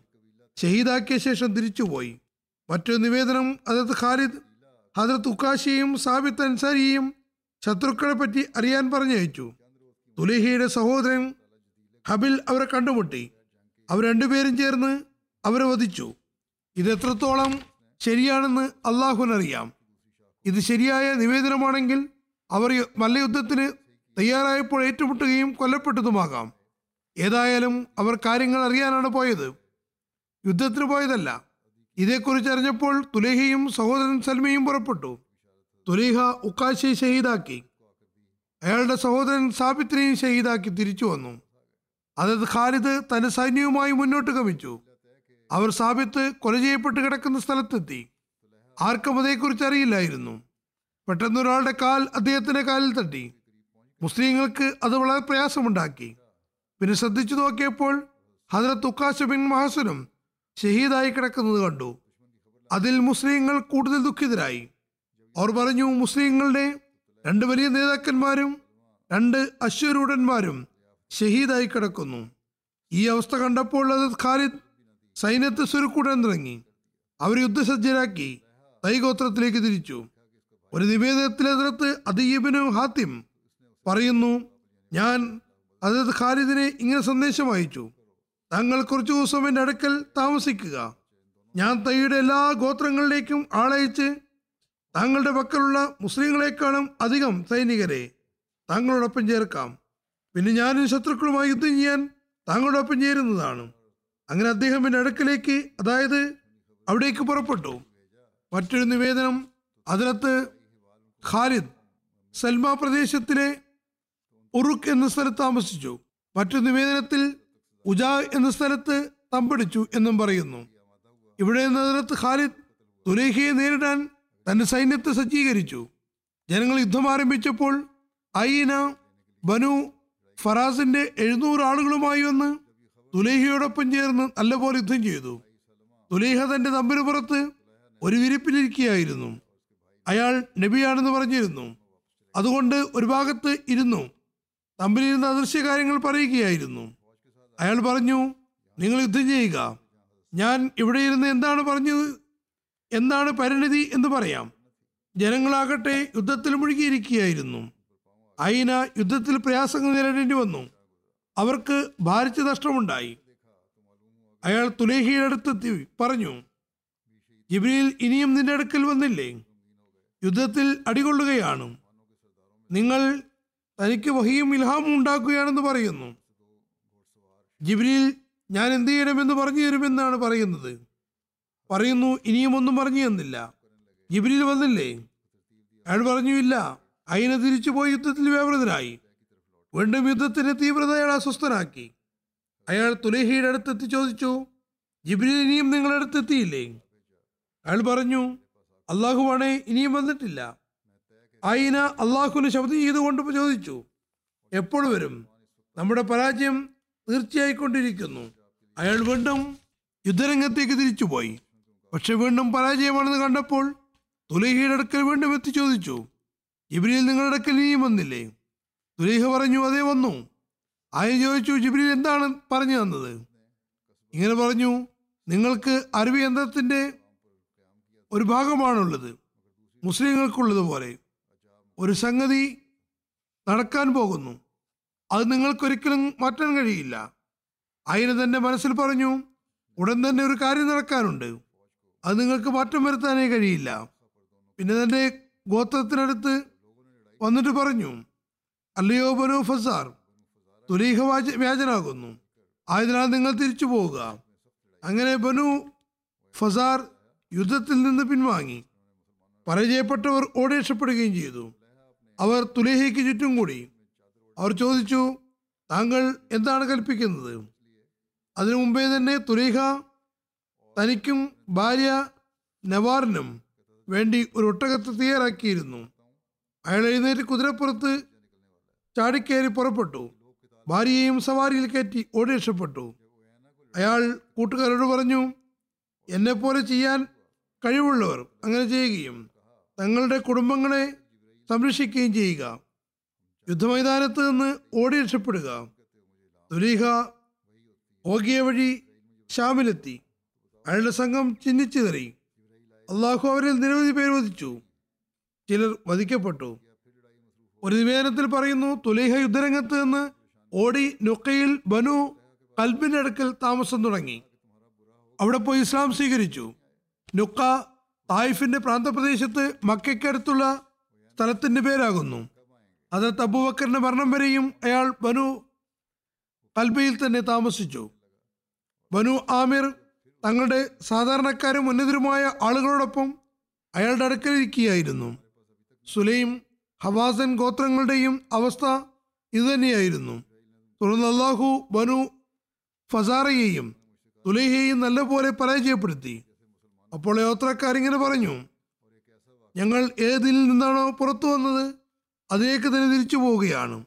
ഷഹീദാക്കിയ ശേഷം തിരിച്ചുപോയി. മറ്റൊരു നിവേദനം ഹജരത്ത് ഖാലിദ് ഹജരത്ത് ഉക്കാശിയും സാബിത്ത് അൻസാരിയെയും ശത്രുക്കളെ പറ്റി അറിയാൻ പറഞ്ഞയച്ചു. തുലിഹിയുടെ സഹോദരൻ ഹബിൽ അവരെ കണ്ടുമുട്ടി. അവർ രണ്ടുപേരും ചേർന്ന് അവരെ വധിച്ചു. ഇത് എത്രത്തോളം ശരിയാണെന്ന് അള്ളാഹുവിനറിയാം. ഇത് ശരിയായ നിവേദനമാണെങ്കിൽ അവർ മല്ലയുദ്ധത്തിന് തയ്യാറായപ്പോൾ ഏറ്റുമുട്ടുകയും കൊല്ലപ്പെട്ടതുമാകാം. ഏതായാലും അവർ കാര്യങ്ങൾ അറിയാനാണ് പോയത്. യുദ്ധത്തിന് പോയതല്ല ഇതേക്കുറിച്ച് അറിഞ്ഞപ്പോൾ തുലേഹയും സഹോദരൻ സൽമയും പുറപ്പെട്ടു. തുലേഹ ഉക്കാശയെ ഷഹീദാക്കി. അയാളുടെ സഹോദരൻ സാബിത്രിയും ഷഹീദാക്കി തിരിച്ചു വന്നു. അതത് ഖാലിദ് തന്റെ സൈന്യവുമായി മുന്നോട്ട് ഗമിച്ചു. അവർ സാബിത്ത് കൊല ചെയ്യപ്പെട്ട് കിടക്കുന്ന സ്ഥലത്തെത്തി. ആർക്കും അതേക്കുറിച്ച് അറിയില്ലായിരുന്നു. പെട്ടെന്ന് ഒരാളുടെ കാൽ അദ്ദേഹത്തിന്റെ കാലിൽ തട്ടി. മുസ്ലിങ്ങൾക്ക് അത് വളരെ പ്രയാസമുണ്ടാക്കി. പിന്നെ ശ്രദ്ധിച്ചു നോക്കിയപ്പോൾ ഹജറത്ത് ഉക്കാശ ബിൻ മഹസുനും ഷഹീദായി കിടക്കുന്നത് കണ്ടു. അതിൽ മുസ്ലിങ്ങൾ കൂടുതൽ ദുഃഖിതരായി. അവർ പറഞ്ഞു മുസ്ലിങ്ങളുടെ രണ്ട് വലിയ നേതാക്കന്മാരും രണ്ട് അശ്വരൂഢന്മാരും ഷഹീദായി കിടക്കുന്നു. ഈ അവസ്ഥ കണ്ടപ്പോൾ അത് ഖാലിദ് സൈന്യത്തെ സുരുക്കൂടാൻ തുടങ്ങി. അവർ യുദ്ധസജ്ജരാക്കി തൈഗോത്രത്തിലേക്ക് തിരിച്ചു. ഒരു നിവേദനത്തിലെ അതിർത്ത് അദീബിനു ഹാത്തിം പറയുന്നു ഞാൻ അതത് ഖാലിദിനെ ഇങ്ങനെ സന്ദേശം അയച്ചു. താങ്കൾ കുറച്ചു ദിവസം എന്റെ അടുക്കൽ താമസിക്കുക. ഞാൻ തൈയുടെ എല്ലാ ഗോത്രങ്ങളിലേക്കും ആളയച്ച് താങ്കളുടെ പക്കലുള്ള മുസ്ലിങ്ങളെക്കാളും അധികം സൈനികരെ താങ്കളോടൊപ്പം ചേർക്കാം. പിന്നെ ഞാനും ശത്രുക്കളുമായി യുദ്ധം ചെയ്യാൻ താങ്കളോടൊപ്പം ചേരുന്നതാണ്. അങ്ങനെ അദ്ദേഹം എന്റെ അടുക്കലേക്ക് അതായത് അവിടേക്ക് പുറപ്പെട്ടു. മറ്റൊരു നിവേദനം അതിനകത്ത് ഖാലിദ് സൽമ പ്രദേശത്തിലെ ഉറുക്ക് എന്ന സ്ഥലത്ത് താമസിച്ചു. മറ്റൊരു നിവേദനത്തിൽ ഉജാ എന്ന സ്ഥലത്ത് തമ്പടിച്ചു എന്നും പറയുന്നു. ഇവിടെ നഗരത്ത് ഖാലിദ് തുലേഖയെ നേരിടാൻ തന്റെ സൈന്യത്തെ സജ്ജീകരിച്ചു. ജനങ്ങൾ യുദ്ധം ആരംഭിച്ചപ്പോൾ ഐന ബനു ഫറാസിന്റെ എഴുന്നൂറ് ആളുകളുമായി വന്ന് തുലേഹയോടൊപ്പം ചേർന്ന് നല്ലപോലെ യുദ്ധം ചെയ്തു. തുലേഹ തന്റെ തമ്പിന് പുറത്ത് ഒരു വിരിപ്പിലിരിക്കുകയായിരുന്നു. അയാൾ നബിയാണെന്ന് പറഞ്ഞിരുന്നു. അതുകൊണ്ട് ഒരു ഭാഗത്ത് ഇരുന്നു. തമ്പിലിരുന്ന് അദൃശ്യ കാര്യങ്ങൾ പറയുകയായിരുന്നു. അയാൾ പറഞ്ഞു നിങ്ങൾ യുദ്ധം ചെയ്യുക. ഞാൻ ഇവിടെ ഇരുന്ന് എന്താണ് പറഞ്ഞത്? എന്താണ് പരിണിതി എന്ന് പറയാം. ജനങ്ങളാകട്ടെ യുദ്ധത്തിൽ മുഴുകിയിരിക്കുകയായിരുന്നു. അയിന യുദ്ധത്തിൽ പ്രയാസങ്ങൾ നേരിടേണ്ടി വന്നു. അവർക്ക് ഭാരിച്ച നഷ്ടമുണ്ടായി. അയാൾ തുലേഹിയുടെ അടുത്തെത്തി പറഞ്ഞു ജിബ്രീൽ ഇനിയും നിന്റെ അടുക്കൽ വന്നില്ലേ? യുദ്ധത്തിൽ അടികൊള്ളുകയാണ്. നിങ്ങൾ തനിക്ക് വഹിയും ഇൽഹാമും ഉണ്ടാക്കുകയാണെന്ന് പറയുന്നു. ജിബ്രീൽ ഞാൻ എന്ത് ചെയ്യണമെന്ന് പറഞ്ഞു തരുമെന്നാണ് പറയുന്നത്. പറയുന്നു ഇനിയും ഒന്നും പറഞ്ഞു തന്നില്ല. ജിബ്രീൽ വന്നില്ലേ? അയാൾ പറഞ്ഞു ഇല്ല അയിനെ തിരിച്ചു പോയി യുദ്ധത്തിൽ വ്യാപൃതനായി വീണ്ടും യുദ്ധത്തിന്റെ തീവ്രത അയാൾ അസ്വസ്ഥനാക്കി. അയാൾ തുലേഹിയുടെ അടുത്തെത്തി ചോദിച്ചു ജിബ്രീൽ ഇനിയും നിങ്ങളുടെ അടുത്തെത്തിയില്ലേ? അയാൾ പറഞ്ഞു അള്ളാഹുവാണെ ഇനിയും വന്നിട്ടില്ല. ആയിന അള്ളാഹുവിന് ശബ്ദം ചെയ്തുകൊണ്ട് ചോദിച്ചു എപ്പോൾ വരും? നമ്മുടെ പരാജയം തീർച്ചയായിക്കൊണ്ടിരിക്കുന്നു. അയാൾ വീണ്ടും യുദ്ധരംഗത്തേക്ക് തിരിച്ചുപോയി. പക്ഷെ വീണ്ടും പരാജയമാണെന്ന് കണ്ടപ്പോൾ തുലഹിയുടെ അടുക്കൽ വീണ്ടും എത്തി ചോദിച്ചു ജിബ്രിയിൽ നിങ്ങളുടെ അടുക്കൽ ഇനിയും വന്നില്ലേ? തുലൈഹ പറഞ്ഞു അതേ വന്നു. ആയ ചോദിച്ചു ജിബ്രിയിൽ എന്താണ് പറഞ്ഞു തന്നത്? ഇങ്ങനെ പറഞ്ഞു നിങ്ങൾക്ക് അറബി യന്ത്രത്തിന്റെ ഒരു ഭാഗമാണുള്ളത് മുസ്ലിങ്ങൾക്കുള്ളതുപോലെ. ഒരു സംഗതി നടക്കാൻ പോകുന്നു. അത് നിങ്ങൾക്കൊരിക്കലും മാറ്റാൻ കഴിയില്ല. അയിന് തന്നെ മനസ്സിൽ പറഞ്ഞു ഉടൻ തന്നെ ഒരു കാര്യം നടക്കാനുണ്ട്. അത് നിങ്ങൾക്ക് മാറ്റം വരുത്താനേ കഴിയില്ല. പിന്നെ തന്റെ ഗോത്രത്തിനടുത്ത് വന്നിട്ട് പറഞ്ഞു അല്ലയോ ബനു ഫസാർ തുലീഹ വ്യാജനാകുന്നു. ആയതിനാൽ നിങ്ങൾ തിരിച്ചു പോവുക. അങ്ങനെ ബനു ഫസാർ യുദ്ധത്തിൽ നിന്ന് പിൻവാങ്ങി. പരാജയപ്പെട്ടവർ ഓടി രക്ഷപ്പെടുകയും ചെയ്തു. അവർ തുലേഹയ്ക്ക് ചുറ്റും കൂടി. അവർ ചോദിച്ചു താങ്കൾ എന്താണ് കൽപ്പിക്കുന്നത്? അതിനു മുമ്പേ തന്നെ തുരീഹ തനിക്കും ഭാര്യ നവാറിനും വേണ്ടി ഒരു ഒട്ടകത്ത് തയ്യാറാക്കിയിരുന്നു. അയാൾ എഴുന്നേറ്റ് കുതിരപ്പുറത്ത് ചാടിക്കയറി പുറപ്പെട്ടു. ഭാര്യയെയും സവാരിയിൽ കയറ്റി ഓടി രക്ഷപ്പെട്ടു. അയാൾ കൂട്ടുകാരോട് പറഞ്ഞു എന്നെപ്പോലെ ചെയ്യാൻ കഴിവുള്ളവർ അങ്ങനെ ചെയ്യുകയും തങ്ങളുടെ കുടുംബങ്ങളെ സംരക്ഷിക്കുകയും ചെയ്യുക. യുദ്ധമൈതാനത്ത് നിന്ന് ഓടി രക്ഷപ്പെടുക. ദുലീഹ ഓകിയ വഴി ഷാമിലെത്തി. അയാളുടെ സംഘം ചിഹ്നിച്ചിതറി അള്ളാഹു അവരിൽ നിരവധി പേർ വധിച്ചു. ചിലർ വധിക്കപ്പെട്ടു. ഒരു നിവേദനത്തിൽ പറയുന്നു തുലൈഹ യുദ്ധരംഗത്ത് നിന്ന് ഓടി നുക്കയിൽ ബനു കൽബിന്റെ അടുക്കൽ താമസം തുടങ്ങി. അവിടെ പോയി ഇസ്ലാം സ്വീകരിച്ചു. നുക്ക തായിഫിന്റെ പ്രാന്തപ്രദേശത്ത് മക്കയ്ക്കടുത്തുള്ള സ്ഥലത്തിന്റെ പേരാകുന്നു. അത് അബൂബക്കറിന്റെ മരണം വരെയും അയാൾ ബനു കൽബയിൽ തന്നെ താമസിച്ചു. ബനു ആമിർ തങ്ങളുടെ സാധാരണക്കാരും ഉന്നതരുമായ ആളുകളോടൊപ്പം അയാളുടെ അടുക്കലിരിക്കുകയായിരുന്നു സുലൈം ഹവാസൻ ഗോത്രങ്ങളുടെയും അവസ്ഥ ഇതുതന്നെയായിരുന്നു. തുടർന്ന് അള്ളാഹു ബനു ഫസാറയെയും തുലൈഹയെയും നല്ലപോലെ പരാജയപ്പെടുത്തി. അപ്പോൾ യാത്രക്കാരിങ്ങനെ പറഞ്ഞു ഞങ്ങൾ ഏതിൽ നിന്നാണോ പുറത്തു വന്നത്? അതിലേക്ക് തന്നെ തിരിച്ചു പോവുകയാണ്.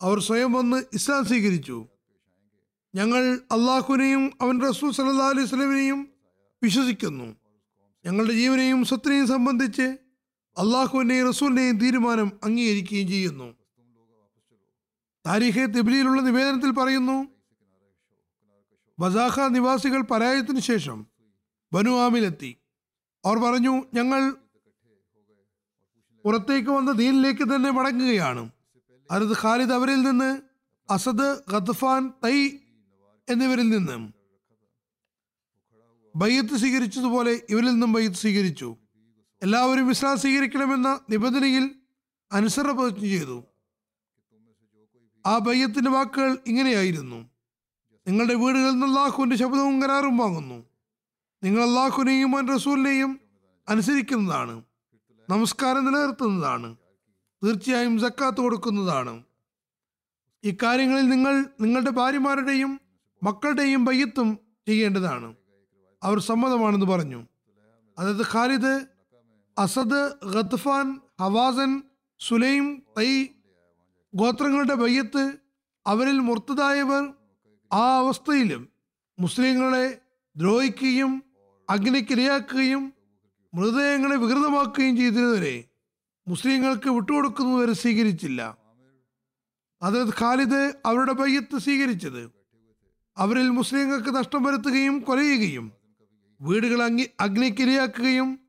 അവർ സ്വയം വന്ന് ഇസ്ലാം സ്വീകരിച്ചു. ഞങ്ങൾ അള്ളാഹുവിനെയും അവൻ റസൂൽ സല്ലാ അലൈഹി സ്വലമിനെയും വിശ്വസിക്കുന്നു. ഞങ്ങളുടെ ജീവനെയും സ്വത്തിനെയും സംബന്ധിച്ച് അള്ളാഹുവിന്റെയും റസൂലിന്റെയും തീരുമാനം അംഗീകരിക്കുകയും ചെയ്യുന്നു. താരിഖെ തിബിലിയിലുള്ള നിവേദനത്തിൽ പറയുന്നു ബസാഖ നിവാസികൾ പരാജയത്തിനു ശേഷം ബനു ആമിലെത്തി. അവർ പറഞ്ഞു ഞങ്ങൾ പുറത്തേക്ക് വന്ന ദീനിലേക്ക് തന്നെ മടങ്ങുകയാണ്. അനത് ഖാലിദ് അവരിൽ നിന്ന് അസദ് ഖദ്ഫാൻ തൈ എന്നിവരിൽ നിന്നും. ബയ്യത്ത് സ്വീകരിച്ചതുപോലെ ഇവരിൽ നിന്നും ബയ്യത്ത് സ്വീകരിച്ചു. എല്ലാവരും ഇസ്ലാം സ്വീകരിക്കണമെന്ന നിബന്ധനയിൽ അനുസരണ പ്രതിജ്ഞ ചെയ്തു. ആ ബയ്യത്തിന്റെ വാക്കുകൾ ഇങ്ങനെയായിരുന്നു. നിങ്ങളുടെ വീടുകളിൽ നിന്ന് അള്ളാഹുവിന്റെ ശബ്ദവും കരാറും വാങ്ങുന്നു. നിങ്ങൾ അള്ളാഹുവിനെയും അവൻ റസൂലിനെയും അനുസരിക്കുന്നതാണ്. നമസ്കാരം നിലനിർത്തുന്നതാണ്. തീർച്ചയായും സക്കാത്ത് കൊടുക്കുന്നതാണ്. ഇക്കാര്യങ്ങളിൽ നിങ്ങൾ നിങ്ങളുടെ ഭാര്യമാരുടെയും മക്കളുടെയും ബയ്യത്തും ചെയ്യേണ്ടതാണ്. അവർ സമ്മതമാണെന്ന് പറഞ്ഞു. അതായത് Khalid Asad Ghatafan Hawazin Sulaim Tai ഗോത്രങ്ങളുടെ ബയ്യത്ത് അവരിൽ മുർത്തതായവർ ആ അവസ്ഥയിലും മുസ്ലിങ്ങളെ ദ്രോഹിക്കുകയും അഗ്നിക്കിരയാക്കുകയും മൃതദേഹങ്ങളെ വികൃതമാക്കുകയും ചെയ്തിരുന്നവരെ മുസ്ലിങ്ങൾക്ക് വിട്ടുകൊടുക്കുന്നവരെ സ്വീകരിച്ചില്ല. അതിനകത്ത് ഖാലിദ് അവരുടെ ബയ്യത്ത് സ്വീകരിച്ചത്. അവരിൽ മുസ്ലിങ്ങൾക്ക് നഷ്ടം വരുത്തുകയും കൊലയുകയും വീടുകൾ അഗ്നി അഗ്നിക്കിരയാക്കുകയും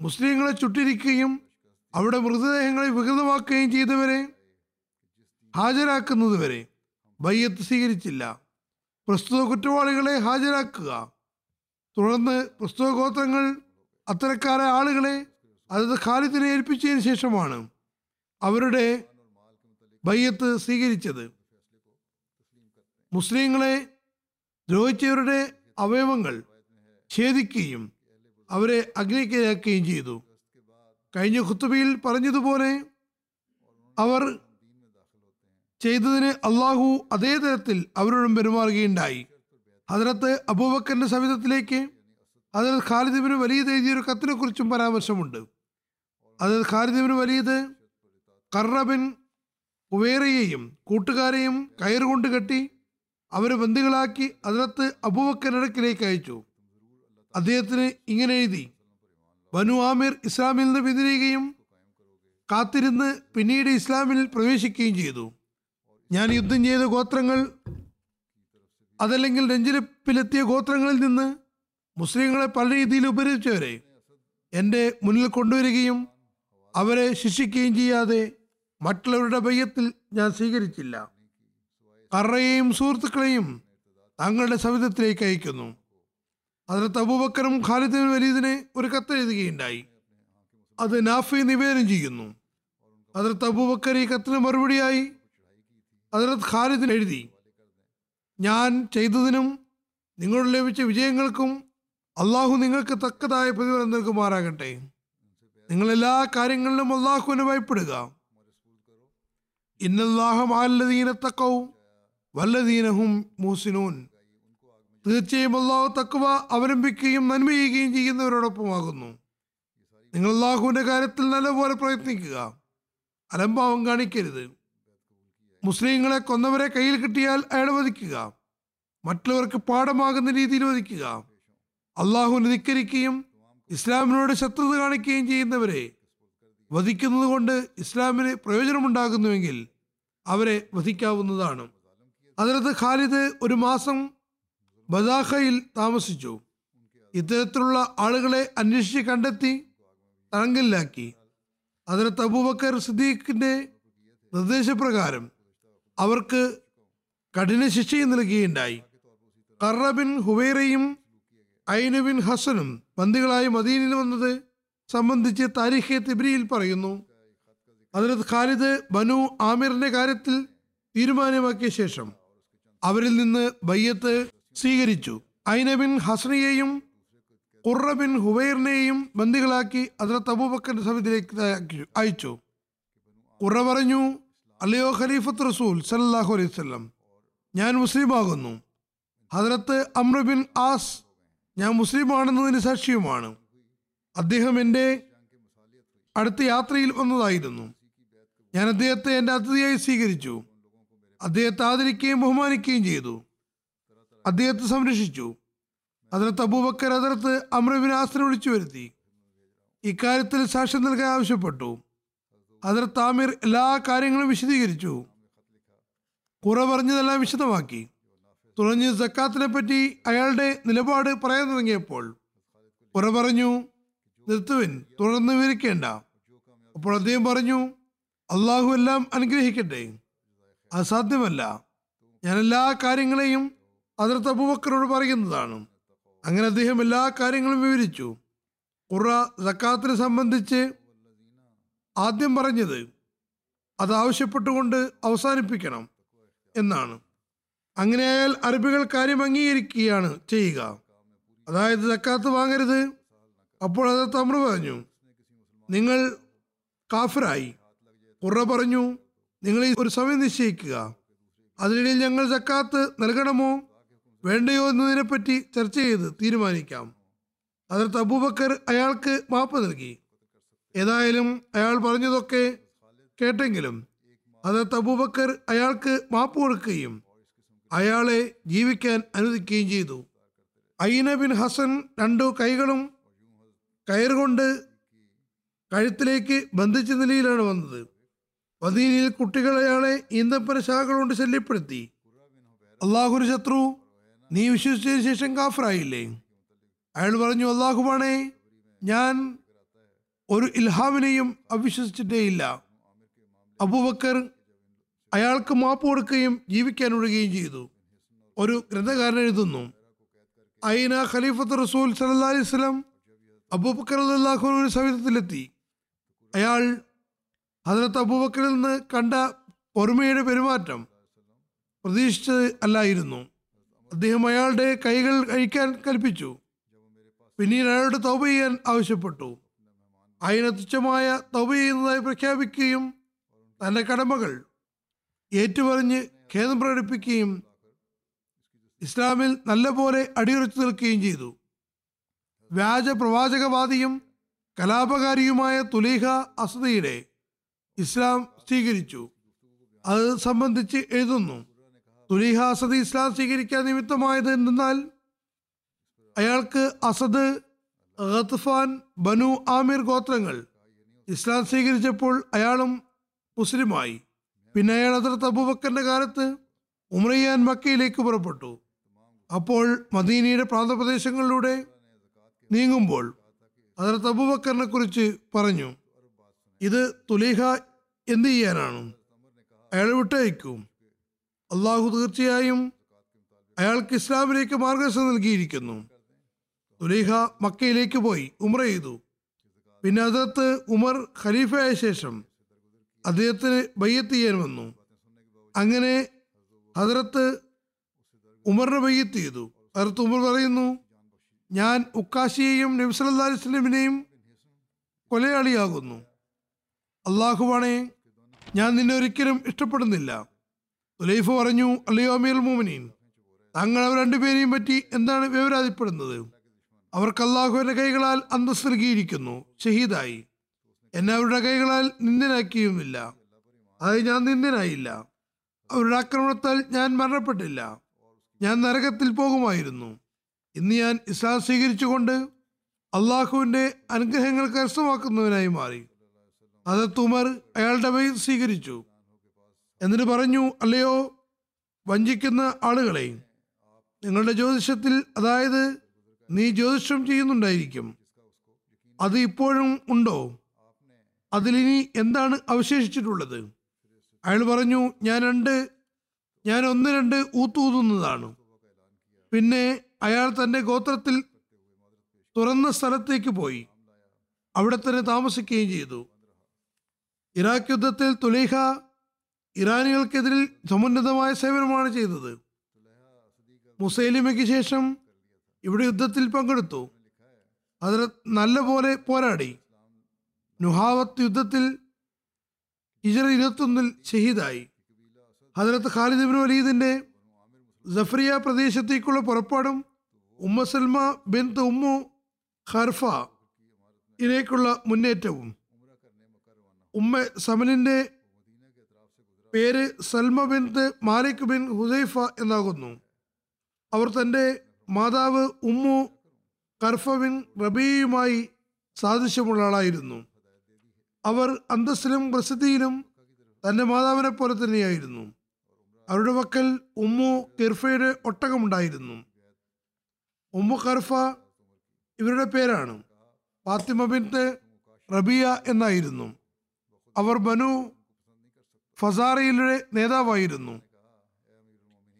മുസ്ലിങ്ങളെ ചുട്ടിരിക്കുകയും അവിടെ മൃതദേഹങ്ങളെ വികൃതമാക്കുകയും ചെയ്തവരെ ഹാജരാക്കുന്നതുവരെ ബയ്യത്ത് സ്വീകരിച്ചില്ല. പ്രസ്തുത കുറ്റവാളികളെ ഹാജരാക്കുക. തുടർന്ന് പ്രസ്തുത ഗോത്രങ്ങൾ അത്തരക്കാരായ ആളുകളെ അതത് ഖാലിദിനെ ഏൽപ്പിച്ചതിന് ശേഷമാണ് അവരുടെ ബയ്യത്ത് സ്വീകരിച്ചത്. മുസ്ലിങ്ങളെ ദ്രോഹിച്ചവരുടെ അവയവങ്ങൾ ഛേദിക്കുകയും അവരെ അഗ്നിക്കിരയാക്കുകയും ചെയ്തു. കഴിഞ്ഞ ഖുത്തുബയിൽ പറഞ്ഞതുപോലെ അവർ ചെയ്തതിന് അള്ളാഹു അതേ തരത്തിൽ അവരോടും പെരുമാറുകയുണ്ടായി. ഹജറത്ത് അബൂബക്കറിന്റെ സവിധത്തിലേക്ക് ഹജറത് ഖാലിദിബിന് എഴുതിയൊരു കത്തിനെ കുറിച്ചും പരാമർശമുണ്ട്. അതിൽ ഖാലിദിബിന് വലിയത് കർറബിൻ ഉവേറയെയും കൂട്ടുകാരെയും കയറുകൊണ്ട് കെട്ടി അവരെ ബന്ധികളാക്കി അതിനകത്ത് അബൂബക്കറിനടക്കിലേക്ക് അയച്ചു. അദ്ദേഹത്തിന് ഇങ്ങനെ എഴുതി ബനു ആമിർ ഇസ്ലാമിൽ നിന്ന് പിന്തിരിയുകയും കാത്തിരുന്ന് പിന്നീട് ഇസ്ലാമിൽ പ്രവേശിക്കുകയും ചെയ്തു. ഞാൻ യുദ്ധം ചെയ്ത ഗോത്രങ്ങൾ അതല്ലെങ്കിൽ രഞ്ജിലപ്പിലെത്തിയ ഗോത്രങ്ങളിൽ നിന്ന് മുസ്ലിങ്ങളെ പല രീതിയിൽ ഉപരിച്ചവരെ എന്റെ മുന്നിൽ കൊണ്ടുവരികയും അവരെ ശിക്ഷിക്കുകയും ചെയ്യാതെ മറ്റുള്ളവരുടെ ഭയത്തിൽ ഞാൻ സ്വീകരിച്ചില്ല. കറയെയും സുഹൃത്തുക്കളെയും തങ്ങളുടെ സവിധത്തിലേക്ക് അയക്കുന്നു. അതിനകത്ത് അബൂബക്കറും ഖാലിദിൻ വലീദിനെ ഒരു കത്തെഴുതുകയുണ്ടായി. അത് നാഫി നിവേദനം ചെയ്യുന്നു. അതിനകത്ത് അബൂബക്കർ ഈ കത്തിന് മറുപടിയായി അതിനകത്ത് ഖാലിദിന് എഴുതി ഞാൻ ചെയ്തതിനും നിങ്ങളോട് ലഭിച്ച വിജയങ്ങൾക്കും അള്ളാഹു നിങ്ങൾക്ക് തക്കതായ പ്രതിഫലം നൽകുമാറാകട്ടെ. നിങ്ങൾ എല്ലാ കാര്യങ്ങളിലും അള്ളാഹുവിനെ ഭയപ്പെടുക. ഇന്നല്ലാഹം ആല്ലദീന തക്കവും വല്ലദീനഹും മൂസിനൂൻ തീർച്ചയായും അള്ളാഹു തക്കുവ അവലംബിക്കുകയും നന്മ ചെയ്യുകയും ചെയ്യുന്നവരോടൊപ്പമാകുന്നു. നിങ്ങൾ അള്ളാഹുവിന്റെ കാര്യത്തിൽ നല്ലപോലെ പ്രയത്നിക്കുക. അലംഭാവം കാണിക്കരുത്. മുസ്ലിങ്ങളെ കൊന്നവരെ കയ്യിൽ കിട്ടിയാൽ അയാൾ വധിക്കുക. മറ്റുള്ളവർക്ക് പാഠമാകുന്ന രീതിയിൽ വധിക്കുക. അള്ളാഹുവിനെ ധിക്കരിക്കുകയും ഇസ്ലാമിനോട് ശത്രുത കാണിക്കുകയും ചെയ്യുന്നവരെ വധിക്കുന്നത് കൊണ്ട് ഇസ്ലാമിന് പ്രയോജനമുണ്ടാകുന്നുവെങ്കിൽ അവരെ വധിക്കാവുന്നതാണ്. അതിനകത്ത് ഖാലിദ് ഒരു മാസം ബദാഖയിൽ താമസിച്ചു. ഇത്തരത്തിലുള്ള ആളുകളെ അന്വേഷിച്ച് കണ്ടെത്തി തടങ്കലിലാക്കി. അതിനകത്ത് അബൂബക്കർ സിദ്ദീഖിന്റെ നിർദ്ദേശപ്രകാരം അവർക്ക് കഠിന ശിക്ഷയും നൽകുകയുണ്ടായി. കറബിൻ ഐനുബിൻ ഹസനും ബന്ദികളായി മദീനിൽ വന്നത് സംബന്ധിച്ച് താരിഖെ തിബ്രിയിൽ പറയുന്നു. അതിനത് ഖാലിദ് ബനു ആമിറിന്റെ കാര്യത്തിൽ തീരുമാനമാക്കിയ ശേഷം അവരിൽ നിന്ന് ബയ്യത്ത് സ്വീകരിച്ചു. ഐനബിൻ ഹസനെയും ഖുറബിൻ ഹുബൈറിനെയും ബന്ദികളാക്കി അതിലത്ത് അബൂബക്കറിന്റെ സമിതിയിലേക്ക് അയച്ചു. ഖുറ പറഞ്ഞു അല്ലയോ ഖലീഫത്ത് റസൂൽ സല്ലാഹു അലൈഹി വസല്ലം ഞാൻ മുസ്ലിമാകുന്നു. ഹജറത്ത് അമ്രബിൻ ആസ് ഞാൻ മുസ്ലിമാണെന്നതിന് സാക്ഷിയുമാണ്. അദ്ദേഹം എന്റെ അടുത്ത യാത്രയിൽ വന്നതായിരുന്നു. ഞാൻ അദ്ദേഹത്തെ എന്റെ അതിഥിയായി സ്വീകരിച്ചു. അദ്ദേഹത്തെ ആദരിക്കുകയും ബഹുമാനിക്കുകയും ചെയ്തു. അദ്ദേഹത്തെ സംരക്ഷിച്ചു. അതിനകത്ത് അബൂബക്കർ അതിർത്ത് അമ്രബിൻ വിളിച്ചു വരുത്തി. ഇക്കാര്യത്തിൽ സാക്ഷ്യം നൽകാൻ ആവശ്യപ്പെട്ടു. അതിർത്ത് ആമിർ എല്ലാ കാര്യങ്ങളും വിശദീകരിച്ചു. കുറ പറഞ്ഞതെല്ലാം വിശദമാക്കി. തുടർന്ന് സക്കാത്തിനെ പറ്റി അയാളുടെ നിലപാട് പറയാൻ തുടങ്ങിയപ്പോൾ ഉറ പറഞ്ഞു നിർത്തുവിൻ തുടർന്ന് വിവരിക്കേണ്ട. അപ്പോൾ അദ്ദേഹം പറഞ്ഞു അള്ളാഹു എല്ലാം അനുഗ്രഹിക്കട്ടെ. അസാധ്യമല്ല. ഞാൻ എല്ലാ കാര്യങ്ങളെയും അതിർത്ത് അബൂബക്കറോട് പറയുന്നതാണ്. അങ്ങനെ അദ്ദേഹം എല്ലാ കാര്യങ്ങളും വിവരിച്ചു. ഖുറ സക്കാത്തിനെ സംബന്ധിച്ച് ആദ്യം പറഞ്ഞത് അത് ആവശ്യപ്പെട്ടുകൊണ്ട് അവസാനിപ്പിക്കണം എന്നാണ്. അങ്ങനെയായാൽ അറബികൾ കാര്യം അംഗീകരിക്കുകയാണ് ചെയ്യുക. അതായത് സക്കാത്ത് വാങ്ങരുത്. അപ്പോൾ അത് തമ്ര പറഞ്ഞു. നിങ്ങൾ കാഫിറായി. കുറ പറഞ്ഞു നിങ്ങൾ ഒരു സമയം നിശ്ചയിക്കുക. അതിനിടയിൽ ഞങ്ങൾ സക്കാത്ത് നൽകണമോ? വേണ്ടയോ എന്നതിനെപ്പറ്റി ചർച്ച ചെയ്ത് തീരുമാനിക്കാം. അതിർത്ത് അബൂബക്കർ അയാൾക്ക് മാപ്പ് നൽകി. ഏതായാലും അയാൾ പറഞ്ഞതൊക്കെ കേട്ടെങ്കിലും അതിർത്ത് അബൂബക്കർ അയാൾക്ക് മാപ്പ് കൊടുക്കുകയും അയാളെ ജീവിക്കാൻ അനുവദിക്കുകയും ചെയ്തു. അയിന ബിൻ ഹസൻ രണ്ടു കൈകളും കയറുകൊണ്ട് കഴുത്തിലേക്ക് ബന്ധിച്ച നിലയിലാണ് വന്നത്. മദീനയിൽ കുട്ടികൾ അയാളെ ഈന്തപ്പന ശാഖകൾ കൊണ്ട് ശല്യപ്പെടുത്തി. അള്ളാഹുരു ശത്രു നീ വിശ്വസിച്ചതിന് ശേഷം കാഫറായില്ലേ? അയാൾ പറഞ്ഞു അള്ളാഹുബാണേ ഞാൻ ഒരു ഇൽഹാമിനെയും അവിശ്വസിച്ചിട്ടേയില്ല. അബൂബക്കർ അയാൾക്ക് മാപ്പ് കൊടുക്കുകയും ജീവിക്കാൻ ഒഴുകുകയും ചെയ്തു. ഒരു ഗ്രന്ഥകാരൻ എഴുതുന്നു ഐന ഖലീഫത്ത് റസൂൽ സല്ലാ വസല്ലം? അബൂബക്കർ അള്ളാഹുവിന്റെ സവിധത്തിലെത്തി. അയാൾ ഹജറത്ത് അബൂബക്കറിൽ നിന്ന് കണ്ട പൊറുമയുടെ പെരുമാറ്റം പ്രതീക്ഷിച്ചത് അല്ലായിരുന്നു. അദ്ദേഹം അയാളുടെ കൈകൾ കഴിക്കാൻ കൽപ്പിച്ചു. പിന്നീട് അയാളുടെ തൗബ ചെയ്യാൻ ആവശ്യപ്പെട്ടു. അതിന് തൗബ ചെയ്യുന്നതായി പ്രഖ്യാപിക്കുകയും തന്റെ കടമകൾ ഏറ്റുപറഞ്ഞ് ഖേദം പ്രകടിപ്പിക്കുകയും ഇസ്ലാമിൽ നല്ലപോലെ അടിയുറച്ചു നിൽക്കുകയും ചെയ്തു. വ്യാജ പ്രവാചകവാദിയും കലാപകാരിയുമായ തുലീഹ അസദയുടെ ഇസ്ലാം സ്വീകരിച്ചു. അത് സംബന്ധിച്ച് എഴുതുന്നു. തുലീഹ അസദ് ഇസ്ലാം സ്വീകരിക്കാൻ നിമിത്തമായത് എന്തെന്നാൽ അയാൾക്ക് അസദ് ഖത്ഫാൻ ബനു ആമിർ ഗോത്രങ്ങൾ ഇസ്ലാം സ്വീകരിച്ചപ്പോൾ അയാളും മുസ്ലിമായി പിന്നെ അയാൾ അതിർത്ത് അബൂബക്കറിന്റെ കാലത്ത് ഉമ്രയ്യാൻ മക്കയിലേക്ക് പുറപ്പെട്ടു. അപ്പോൾ മദീനയുടെ പ്രാന്തപ്രദേശങ്ങളിലൂടെ നീങ്ങുമ്പോൾ അതിർത്ത് അബൂബക്കറിനെ കുറിച്ച് പറഞ്ഞു ഇത് തുലീഹ എന്ത് ചെയ്യാനാണ്? അയാളെ വിട്ടയക്കും. അള്ളാഹു തീർച്ചയായും അയാൾക്ക് ഇസ്ലാമിലേക്ക് മാർഗദർശനം നൽകിയിരിക്കുന്നു. തുലീഹ മക്കയിലേക്ക് പോയി ഉമ്ര ചെയ്തു. പിന്നെ അതിർത്ത് ഉമർ ഖലീഫയായ ശേഷം അദ്ദേഹത്തിന് ബയ്യത്ത് ചെയ്യാൻ വന്നു. അങ്ങനെ ഹജറത്ത് ഉമറിനെ ബയ്യത്ത് ചെയ്തു ഹജറത്ത് ഉമർ പറയുന്നു ഞാൻ ഉക്കാശിയെയും നബ്സല്ലാ വസ്ലമിനെയും കൊലയാളിയാകുന്നു. അള്ളാഹുവാണെ ഞാൻ നിന്നെ ഒരിക്കലും ഇഷ്ടപ്പെടുന്നില്ല. ഉലൈഫ് പറഞ്ഞു അല്ലയോ അമീർ മോമിനീൻ താങ്കൾ അവർ രണ്ടുപേരെയും പറ്റി എന്താണ് വിവരാതിപ്പെടുന്നത്? അവർക്ക് അള്ളാഹുവിന്റെ കൈകളാൽ അന്തസ് നൽകിയിരിക്കുന്നു. ഷഹീദായി. എന്നെ അവരുടെ കൈകളാൽ നിന്ദനാക്കിയുമില്ല. അത് ഞാൻ നിന്ദനായില്ല. അവരുടെ ആക്രമണത്താൽ ഞാൻ മരണപ്പെട്ടില്ല. ഞാൻ നരകത്തിൽ പോകുമായിരുന്നു. ഇന്ന് ഞാൻ ഇസ്ലാം സ്വീകരിച്ചുകൊണ്ട് അള്ളാഹുവിന്റെ അനുഗ്രഹങ്ങൾ കരസ്ഥമാക്കുന്നവനായി മാറി. അത് തുമർ അയാളുടെ വഴി സ്വീകരിച്ചു. എന്നിട്ട് പറഞ്ഞു അല്ലയോ വഞ്ചിക്കുന്ന ആളുകളെ നിങ്ങളുടെ ജ്യോതിഷത്തിൽ അതായത് നീ ജ്യോതിഷം ചെയ്യുന്നുണ്ടായിരിക്കും. അത് ഇപ്പോഴും ഉണ്ടോ? അതിലിനി എന്താണ് അവശേഷിച്ചിട്ടുള്ളത്? അയാൾ പറഞ്ഞു ഞാൻ രണ്ട് ഞാൻ ഒന്ന് രണ്ട് ഊത്തൂതുന്നതാണ് പിന്നെ അയാൾ തന്റെ ഗോത്രത്തിൽ തുറന്ന സ്ഥലത്തേക്ക് പോയി. അവിടെ തന്നെ താമസിക്കുകയും ചെയ്തു. ഇറാഖ് യുദ്ധത്തിൽ തുലൈഹ ഇറാനികൾക്കെതിരിൽ സമുന്നതമായ സേവനമാണ് ചെയ്തത്. മുസൈലിമയ്ക്ക് ശേഷം ഇവിടെ യുദ്ധത്തിൽ പങ്കെടുത്തു. അതിൽ നല്ലപോലെ പോരാടി. നുഹാവത്ത് യുദ്ധത്തിൽ ഹിജറ ഇരുപത്തൊന്നിൽ ഷഹീദായി. ഹജറത്ത് ഖാലിദ് ഇബ്നു വലീദിന്റെ ജഫ്രിയ പ്രദേശത്തേക്കുള്ള പുറപ്പാടും ഉമ്മ സൽമ ബിൻ ഉമ്മു ഖർഫ ഇതിലേക്കുള്ള മുന്നേറ്റവും. ഉമ്മ സമലിന്റെ പേര് Salma bin Malik bin Hudhaifa എന്നാകുന്നു. അവർ തന്റെ മാതാവ് ഉമ്മു കർഫ ബിൻ റബിയുമായി സാദൃശ്യമുള്ള ആളായിരുന്നു. അവർ അന്തസ്സിലും പ്രസിദ്ധിയിലും തന്റെ മാതാവിനെ പോലെ തന്നെയായിരുന്നു. അവരുടെ പക്കൽ ഉമ്മു കിർഫയുടെ ഒട്ടകമുണ്ടായിരുന്നു. ഉമ്മു കർഫ ഇവരുടെ പേരാണ്. ഫാത്തിമ ബിൻത്ത് റബിയ എന്നായിരുന്നു. അവർ ബനു ഫസാറയിലെ നേതാവായിരുന്നു.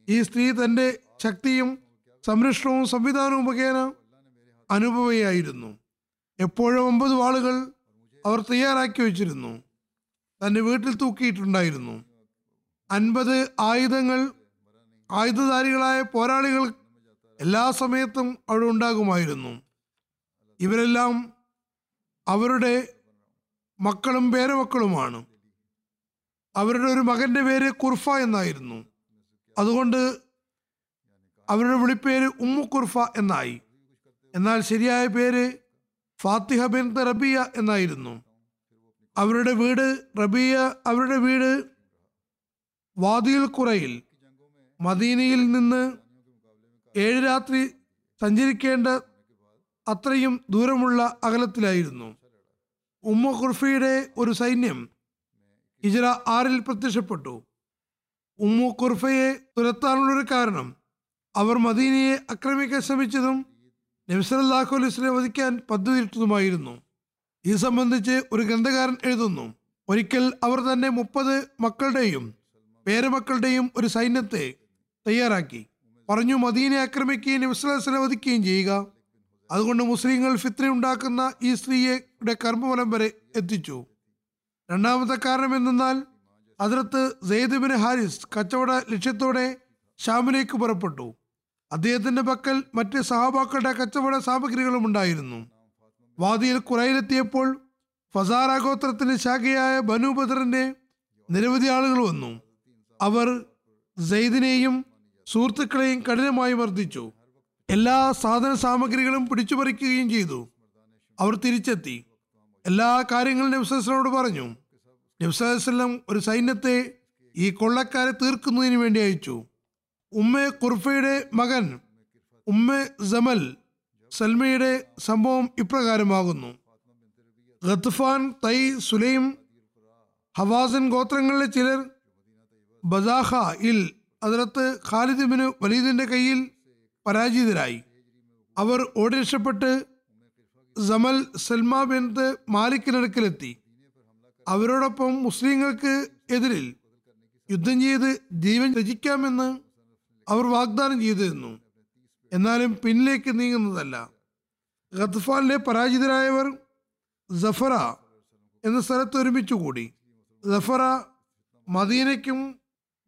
ഈ സ്ത്രീ തന്റെ ശക്തിയും സംരക്ഷണവും സംവിധാനവും മുഖേന അനുഭവയായിരുന്നു. എപ്പോഴും ഒമ്പത് വാളുകൾ അവർ തയ്യാറാക്കി വെച്ചിരുന്നു. തന്റെ വീട്ടിൽ തൂക്കിയിട്ടുണ്ടായിരുന്നു. അൻപത് ആയുധങ്ങൾ ആയുധധാരികളായ പോരാളികൾ എല്ലാ സമയത്തും അവിടെ ഉണ്ടാകുമായിരുന്നു. ഇവരെല്ലാം അവരുടെ മക്കളും പേരമക്കളുമാണ്. അവരുടെ ഒരു മകന്റെ പേര് കുർഫ എന്നായിരുന്നു. അതുകൊണ്ട് അവരുടെ വിളിപ്പേര് ഉമ്മു കുർഫ എന്നായി. എന്നാൽ ശരിയായ പേര് ഫാത്തിഹ ബിൻ റബിയ എന്നായിരുന്നു. അവരുടെ വീട് റബിയ അവരുടെ വീട് വാദിയിൽ കുറയിൽ മദീനയിൽ നിന്ന് ഏഴ് രാത്രി സഞ്ചരിക്കേണ്ട അത്രയും ദൂരമുള്ള അകലത്തിലായിരുന്നു. ഉമ്മ ഖുർഫയുടെ ഒരു സൈന്യം ഇജറ ആറിൽ പ്രത്യക്ഷപ്പെട്ടു. ഉമ്മു ഖുർഫയെ തുരത്താനുള്ളൊരു കാരണം അവർ മദീനയെ ആക്രമിക്കാൻ ശ്രമിച്ചതും നബിസലാഹു അലൈഹിസ്ലെ വധിക്കാൻ പദ്ധതിയിട്ടതുമായിരുന്നു. ഇത് സംബന്ധിച്ച് ഒരു ഗ്രന്ഥകാരൻ എഴുതുന്നു. ഒരിക്കൽ അവർ തന്നെ മുപ്പത് മക്കളുടെയും പേരമക്കളുടെയും ഒരു സൈന്യത്തെ തയ്യാറാക്കി. പറഞ്ഞു മദീനെ ആക്രമിക്കുകയും നബിസ്വലാസ്ലെ വധിക്കുകയും ചെയ്യുക. അതുകൊണ്ട് മുസ്ലിങ്ങൾ ഫിത്ര ഉണ്ടാക്കുന്ന ഈ സ്ത്രീയുടെ കർമ്മഫലം വരെ എത്തിച്ചു. രണ്ടാമത്തെ കാരണം എന്തെന്നാൽ അതിർത്ത് സെയ്ദ് ഹാരിസ് കച്ചവട ലക്ഷ്യത്തോടെ ഷാമിലേക്ക് പുറപ്പെട്ടു. അദ്ദേഹത്തിന്റെ പക്കൽ മറ്റ് സഹാബാക്കളുടെ കച്ചവട സാമഗ്രികളും ഉണ്ടായിരുന്നു. വാദിയിൽ കുറയിലെത്തിയപ്പോൾ ഫസാറ ഗോത്രത്തിന്റെ ശാഖയായ ബനു നിരവധി ആളുകൾ വന്നു. അവർ സെയ്ദിനെയും സുഹൃത്തുക്കളെയും കഠിനമായി മർദ്ദിച്ചു. എല്ലാ സാധന സാമഗ്രികളും പിടിച്ചുപറിക്കുകയും ചെയ്തു. അവർ തിരിച്ചെത്തി. എല്ലാ കാര്യങ്ങളും നബ്സലോട് പറഞ്ഞു. നബ്സലം ഒരു സൈന്യത്തെ ഈ കൊള്ളക്കാരെ തീർക്കുന്നതിന് വേണ്ടി അയച്ചു. ഉമ്മ കുർഫയുടെ മകൻ ഉമ്മ ജമൽ സൽമയുടെ സംഭവം ഇപ്രകാരമാകുന്നു. ഗത്ഫാൻ തൈ സുലൈം ഹവാസൻ ഗോത്രങ്ങളിലെ ചിലർ ബദാഹ ഇൽ അതിലത്ത് ഖാലിദിബിന് വലീദിന്റെ കയ്യിൽ പരാജിതരായി. അവർ ഓടി രക്ഷപ്പെട്ട് സമൽ സൽമ ബിൻത്ത് മാലിക്കിനടുക്കിലെത്തി അവരോടൊപ്പം മുസ്ലിങ്ങൾക്ക് എതിരിൽ യുദ്ധം ചെയ്ത് ജീവൻ രചിക്കാമെന്ന് അവർ വാഗ്ദാനം ചെയ്തിരുന്നു എന്നാലും പിന്നിലേക്ക് നീങ്ങുന്നതല്ല. ഗത്ഫാനിലെ പരാജിതരായവർ ജഫറ എന്ന സ്ഥലത്ത് ഒരുമിച്ച് കൂടി. ജഫറ മദീനയ്ക്കും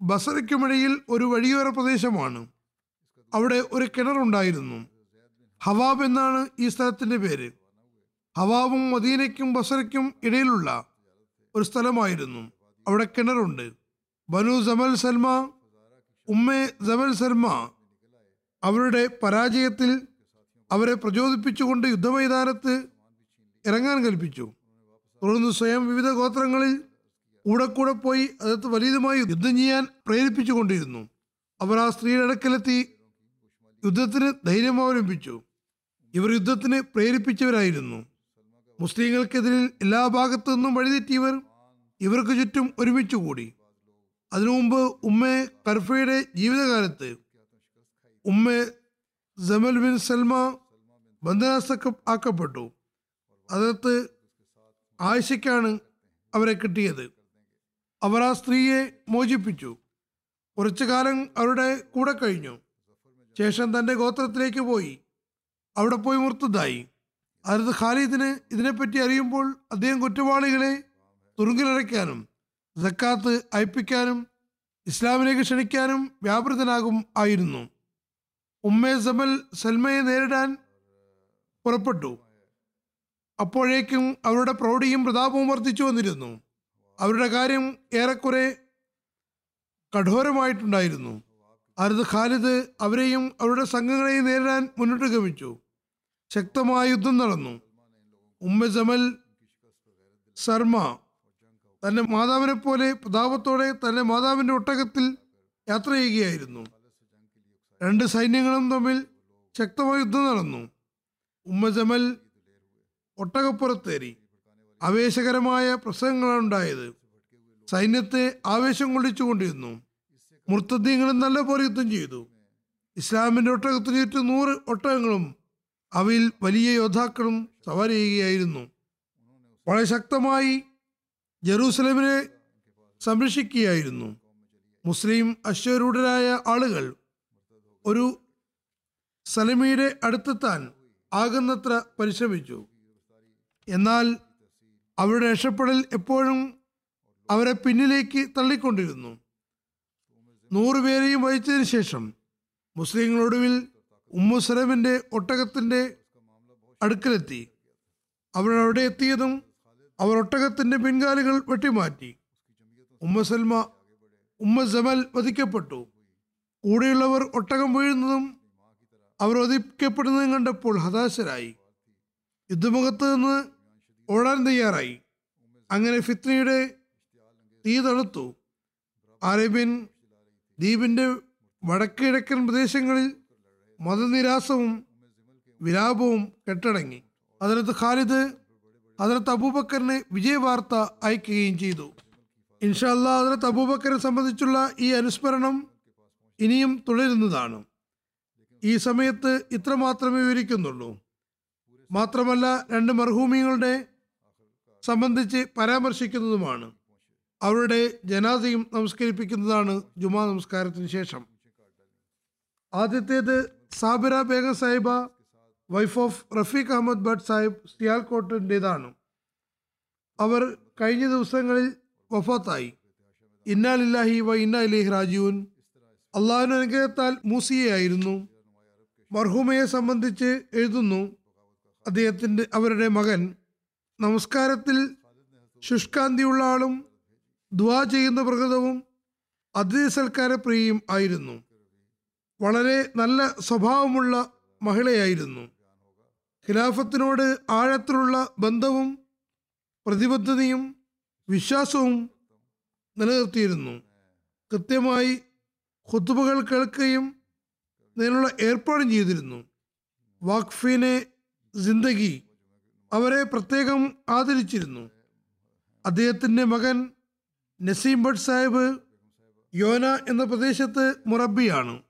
ബസറയ്ക്കുമിടയിൽ ഒരു വഴിയോര പ്രദേശമാണ്. അവിടെ ഒരു കിണറുണ്ടായിരുന്നു ഹവാബ് എന്നാണ് ഈ സ്ഥലത്തിന്റെ പേര്. ഹവാബും മദീനയ്ക്കും ബസറയ്ക്കും ഇടയിലുള്ള ഒരു സ്ഥലമായിരുന്നു. അവിടെ കിണറുണ്ട്. ബനു ജമൽ സൽമ ഉമ്മെ ജവൽ ശർമ്മ അവരുടെ പരാജയത്തിൽ അവരെ പ്രചോദിപ്പിച്ചുകൊണ്ട് യുദ്ധമൈതാനത്ത് ഇറങ്ങാൻ കൽപ്പിച്ചു. തുടർന്ന് സ്വയം വിവിധ ഗോത്രങ്ങളിൽ കൂടെ കൂടെ പോയി അതത് വലിയതുമായി യുദ്ധം ചെയ്യാൻ പ്രേരിപ്പിച്ചുകൊണ്ടിരുന്നു. അവർ ആ സ്ത്രീയുടെ അടുക്കലെത്തി യുദ്ധത്തിന് ധൈര്യം അവലംബിച്ചു. ഇവർ യുദ്ധത്തിന് പ്രേരിപ്പിച്ചവരായിരുന്നു. മുസ്ലിങ്ങൾക്കെതിരിൽ എല്ലാ ഭാഗത്തു നിന്നും വഴിതെറ്റിയവർ ഇവർക്ക് ചുറ്റും ഒരുമിച്ച് കൂടി അതിനു മുമ്പ് ഉമ്മ കർഫയുടെ ജീവിതകാലത്ത് ഉമ്മ ജമൽ ബിൻ സൽമ ബന്ധനാസ്ഥ ആക്കപ്പെട്ടു അതത് ആയിഷയ്ക്കാണ് അവരെ കിട്ടിയത്. അവർ ആ സ്ത്രീയെ മോചിപ്പിച്ചു. കുറച്ചു കാലം അവരുടെ കൂടെ കഴിഞ്ഞു. ശേഷം തന്റെ ഗോത്രത്തിലേക്ക് പോയി. അവിടെ പോയി മുർത്തതായി. അതായത് ഖാലിദിന് ഇതിനെപ്പറ്റി അറിയുമ്പോൾ അദ്ദേഹം കുറ്റവാളികളെ തുറുങ്കിലടയ്ക്കാനും സക്കാത്ത് അയപ്പിക്കാനും ഇസ്ലാമിലേക്ക് ക്ഷണിക്കാനും വ്യാപൃതനാകും ആയിരുന്നു. ഉമ്മേ സബൽ സൽമയെ നേരിടാൻ പുറപ്പെട്ടു. അപ്പോഴേക്കും അവരുടെ പ്രൗഢിയും പ്രതാപവും വർദ്ധിച്ചു വന്നിരുന്നു. അവരുടെ കാര്യം ഏറെക്കുറെ കഠോരമായിട്ടുണ്ടായിരുന്നു. അരുത് ഖാലിദ് അവരെയും അവരുടെ സംഘങ്ങളെയും നേരിടാൻ മുന്നോട്ട് ഗമിച്ചു. ശക്തമായ യുദ്ധം നടന്നു. ഉമ്മ സമൽ സർമ തന്റെ മാതാവിനെ പോലെ പ്രതാപത്തോടെ തന്റെ മാതാവിന്റെ ഒട്ടകത്തിൽ യാത്ര ചെയ്യുകയായിരുന്നു. രണ്ട് സൈന്യങ്ങളും തമ്മിൽ ശക്തമായ യുദ്ധം നടന്നു. ഉമ്മ ജമൽ ഒട്ടകപ്പുറത്തേറി. ആവേശകരമായ പ്രസംഗങ്ങളാണ് ഉണ്ടായത്. സൈന്യത്തെ ആവേശം കൊള്ളിച്ചുകൊണ്ടിരുന്നു മുർത്തദ്ദീങ്ങളും നല്ലപോലെ യുദ്ധം ചെയ്തു. ഇസ്ലാമിന്റെ ഒട്ടകത്തിന് ചുറ്റും നൂറ് ഒട്ടകങ്ങളും അവയിൽ വലിയ യോദ്ധാക്കളും സവാരി ചെയ്യുകയായിരുന്നു. വളരെ ശക്തമായി ജെറൂസലമിനെ സംരക്ഷിക്കുകയായിരുന്നു. മുസ്ലിം അശ്വരൂഢരായ ആളുകൾ ഒരു സലമിയുടെ അടുത്തെത്താൻ ആകുന്നത്ര പരിശ്രമിച്ചു. എന്നാൽ അവരുടെ രക്ഷപ്പെടൽ എപ്പോഴും അവരെ പിന്നിലേക്ക് തള്ളിക്കൊണ്ടിരുന്നു. നൂറുപേരെയും വഹിച്ചതിന് ശേഷം മുസ്ലിങ്ങളൊടുവിൽ ഉമ്മു സലമിന്റെ ഒട്ടകത്തിന്റെ അടുക്കലെത്തി. അവരവിടെ എത്തിയതും അവർ ഒട്ടകത്തിന്റെ പിൻകാലുകൾ വെട്ടിമാറ്റി. ഉമ്മ സൽമ ഉമ്മ ജമൽ വധിക്കപ്പെട്ടു. കൂടെയുള്ളവർ ഒട്ടകം വീഴുന്നതും അവർ വധിക്കപ്പെടുന്നതും കണ്ടപ്പോൾ ഹതാശരായി. യുദ്ധമുഖത്ത് നിന്ന് ഓടാൻ തയ്യാറായി. അങ്ങനെ ഫിത്നയുടെ തീ തണുത്തു. അറേബ്യൻ ദ്വീപിന്റെ വടക്കിഴക്കൻ പ്രദേശങ്ങളിൽ മതനിരാസവും വിലാപവും കെട്ടടങ്ങി. അതിനകത്ത് ഖാലിദ് അതിനകത്ത് അബൂബക്കറിന് വിജയവാർത്ത അയക്കുകയും ചെയ്തു. ഇൻഷല്ല അതിനകത്ത് അബൂബക്കറെ സംബന്ധിച്ചുള്ള ഈ അനുസ്മരണം ഇനിയും തുടരുന്നതാണ്. ഈ സമയത്ത് ഇത്ര മാത്രമേ വിവരിക്കുന്നുള്ളൂ. മാത്രമല്ല രണ്ട് മർഹൂമികളുടെ സംബന്ധിച്ച് പരാമർശിക്കുന്നതുമാണ്. അവരുടെ ജനാസയും നമസ്കരിപ്പിക്കുന്നതാണ് ജുമാ നമസ്കാരത്തിന് ശേഷം. ആദ്യത്തേത് സാബിറ ബേഗം സാഹിബ വൈഫ് ഓഫ് റഫീഖ് അഹമ്മദ് ഭട്ട് സാഹിബ് സിയാൽകോട്ടിന്റെതാണ് അവർ കഴിഞ്ഞ ദിവസങ്ങളിൽ വഫാത്തായി. ഇന്നാലില്ലാഹി വ ഇന്ന ഇലഹി രാജീവൻ അള്ളാഹുവിന്റെ അനുഗ്രഹത്താൽ മൂസിയായിരുന്നു മർഹൂമയെ സംബന്ധിച്ച് എഴുതുന്നു അദ്ദേഹത്തിന്റെ അവരുടെ മകൻ നമസ്കാരത്തിൽ ശുഷ്കാന്തിയുള്ള ആളും ദ്വാ ചെയ്യുന്ന പ്രകൃതവും അതിഥി സൽക്കാരപ്രിയയും ആയിരുന്നു. വളരെ നല്ല സ്വഭാവമുള്ള മഹിളയായിരുന്നു. ഖിലാഫത്തിനോട് ആഴത്തിലുള്ള ബന്ധവും പ്രതിബദ്ധതയും വിശ്വാസവും നിലനിർത്തിയിരുന്നു. കൃത്യമായി ഖുത്തുബകൾ കേൾക്കുകയും ഇതിനുള്ള ഏർപ്പാടും ചെയ്തിരുന്നു. വാഖ്ഫിനെ ജിന്ദഗി അവരെ പ്രത്യേകം ആദരിച്ചിരുന്നു. അദ്ദേഹത്തിന്റെ മകൻ നസീം ഭട്ട് സാഹിബ് യോന എന്ന പ്രദേശത്ത് മുറബിയാണ്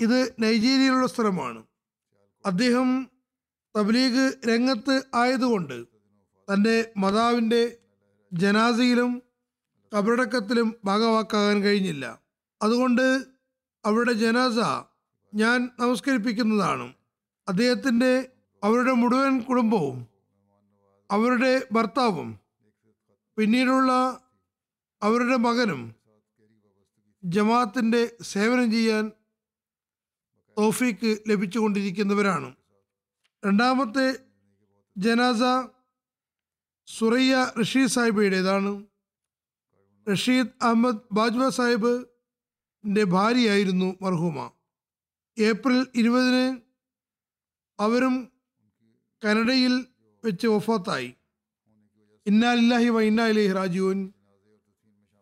ഇത് നൈജീരിയയിലുള്ള സ്ഥലമാണ്. അദ്ദേഹം തബ്ലീഗ് രംഗത്ത് ആയതുകൊണ്ട് തന്റെ മാതാവിന്റെ ജനാസയിലും കബറടക്കത്തിലും ഭാഗവാക്കാകാൻ കഴിഞ്ഞില്ല. അതുകൊണ്ട് അവരുടെ ജനാസ ഞാൻ നമസ്കരിപ്പിക്കുന്നതാണ്. അദ്ദേഹത്തിന്റെ അവരുടെ മുഴുവൻ കുടുംബവും അവരുടെ ഭർത്താവും പിന്നീടുള്ള അവരുടെ മകനും ജമാഅത്തിന്റെ സേവനം ചെയ്യാൻ തോഫീക്ക് ലഭിച്ചുകൊണ്ടിരിക്കുന്നവരാണ്. രണ്ടാമത്തെ ജനാസ സുറയ്യ റഷീദ് സാഹിബയുടേതാണ്. റഷീദ് അഹമ്മദ് ബാജ്വ സാഹിബിന്റെ ഭാര്യയായിരുന്നു മർഹൂമ. ഏപ്രിൽ ഇരുപതിന് അവരും കനഡയിൽ വെച്ച് വഫാത്തായി. ഇന്നാലില്ലാഹി വ ഇന്നാ ഇലൈഹി റാജീവൻ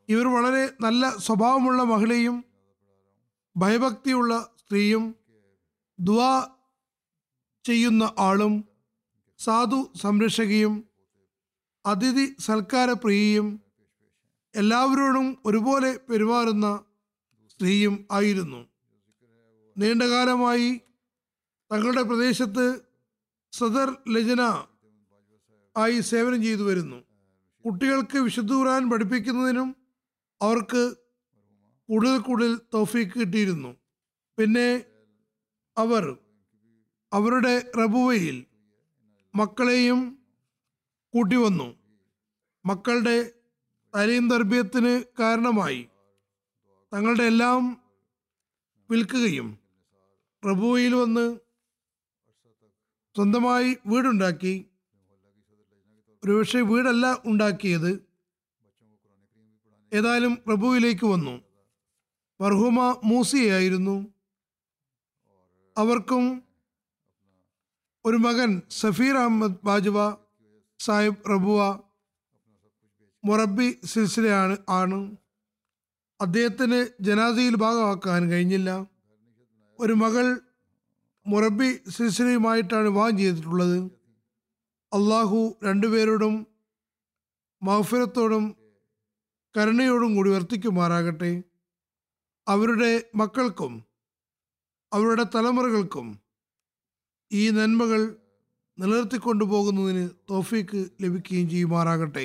ഇവർ വളരെ നല്ല സ്വഭാവമുള്ള മഹിളയും ഭയഭക്തിയുള്ള സ്ത്രീയും ദുവാ ചെയ്യുന്ന ആളും സാധു സംരക്ഷകയും അതിഥി സൽക്കാരപ്രിയയും എല്ലാവരോടും ഒരുപോലെ പെരുമാറുന്ന സ്ത്രീയും ആയിരുന്നു. നീണ്ടകാലമായി തങ്ങളുടെ പ്രദേശത്ത് സദർ ലജന ആയി സേവനം ചെയ്തു വരുന്നു. കുട്ടികൾക്ക് വിശുദ്ധ ഖുർആൻ പഠിപ്പിക്കുന്നതിനും അവർക്ക് കൂടുതൽ കൂടുതൽ തോഫീക്ക് കിട്ടിയിരുന്നു. പിന്നെ അവർ അവരുടെ റബുവയിൽ മക്കളെയും കൂട്ടി വന്നു. മക്കളുടെ തലയും തർബീയത്തിന് കാരണമായി തങ്ങളുടെ എല്ലാം വിൽക്കുകയും റബുവയിൽ വന്ന് സ്വന്തമായി വീടുണ്ടാക്കി. ഒരുപക്ഷെ വീടല്ല ഉണ്ടാക്കിയത്. ഏതായാലും പ്രഭുവിലേക്ക് വന്നു. മർഹൂമ മൂസിയായിരുന്നു അവർക്കും ഒരു മകൻ സഫീർ അഹമ്മദ് ബാജുവ സാഹിബ് റബുവ മൊറബി സിൽസിലയാണ് ആണ്. അദ്ദേഹത്തിന് ജനാസയിൽ ഭാഗമാക്കാൻ കഴിഞ്ഞില്ല. ഒരു മകൾ മൊറബി സിൽസിലയുമായിട്ടാണ് വിവാഹം ചെയ്തിട്ടുള്ളത്. അള്ളാഹു രണ്ടുപേരോടും മഹഫിരത്തോടും കരുണയോടും കൂടി വർത്തിക്കുമാറാകട്ടെ. അവരുടെ മക്കൾക്കും അവരുടെ തലമുറകൾക്കും ഈ നന്മകൾ നിലനിർത്തിക്കൊണ്ടു പോകുന്നതിന് തോഫീക്ക് ലഭിക്കുകയും ചെയ്യുമാറാകട്ടെ.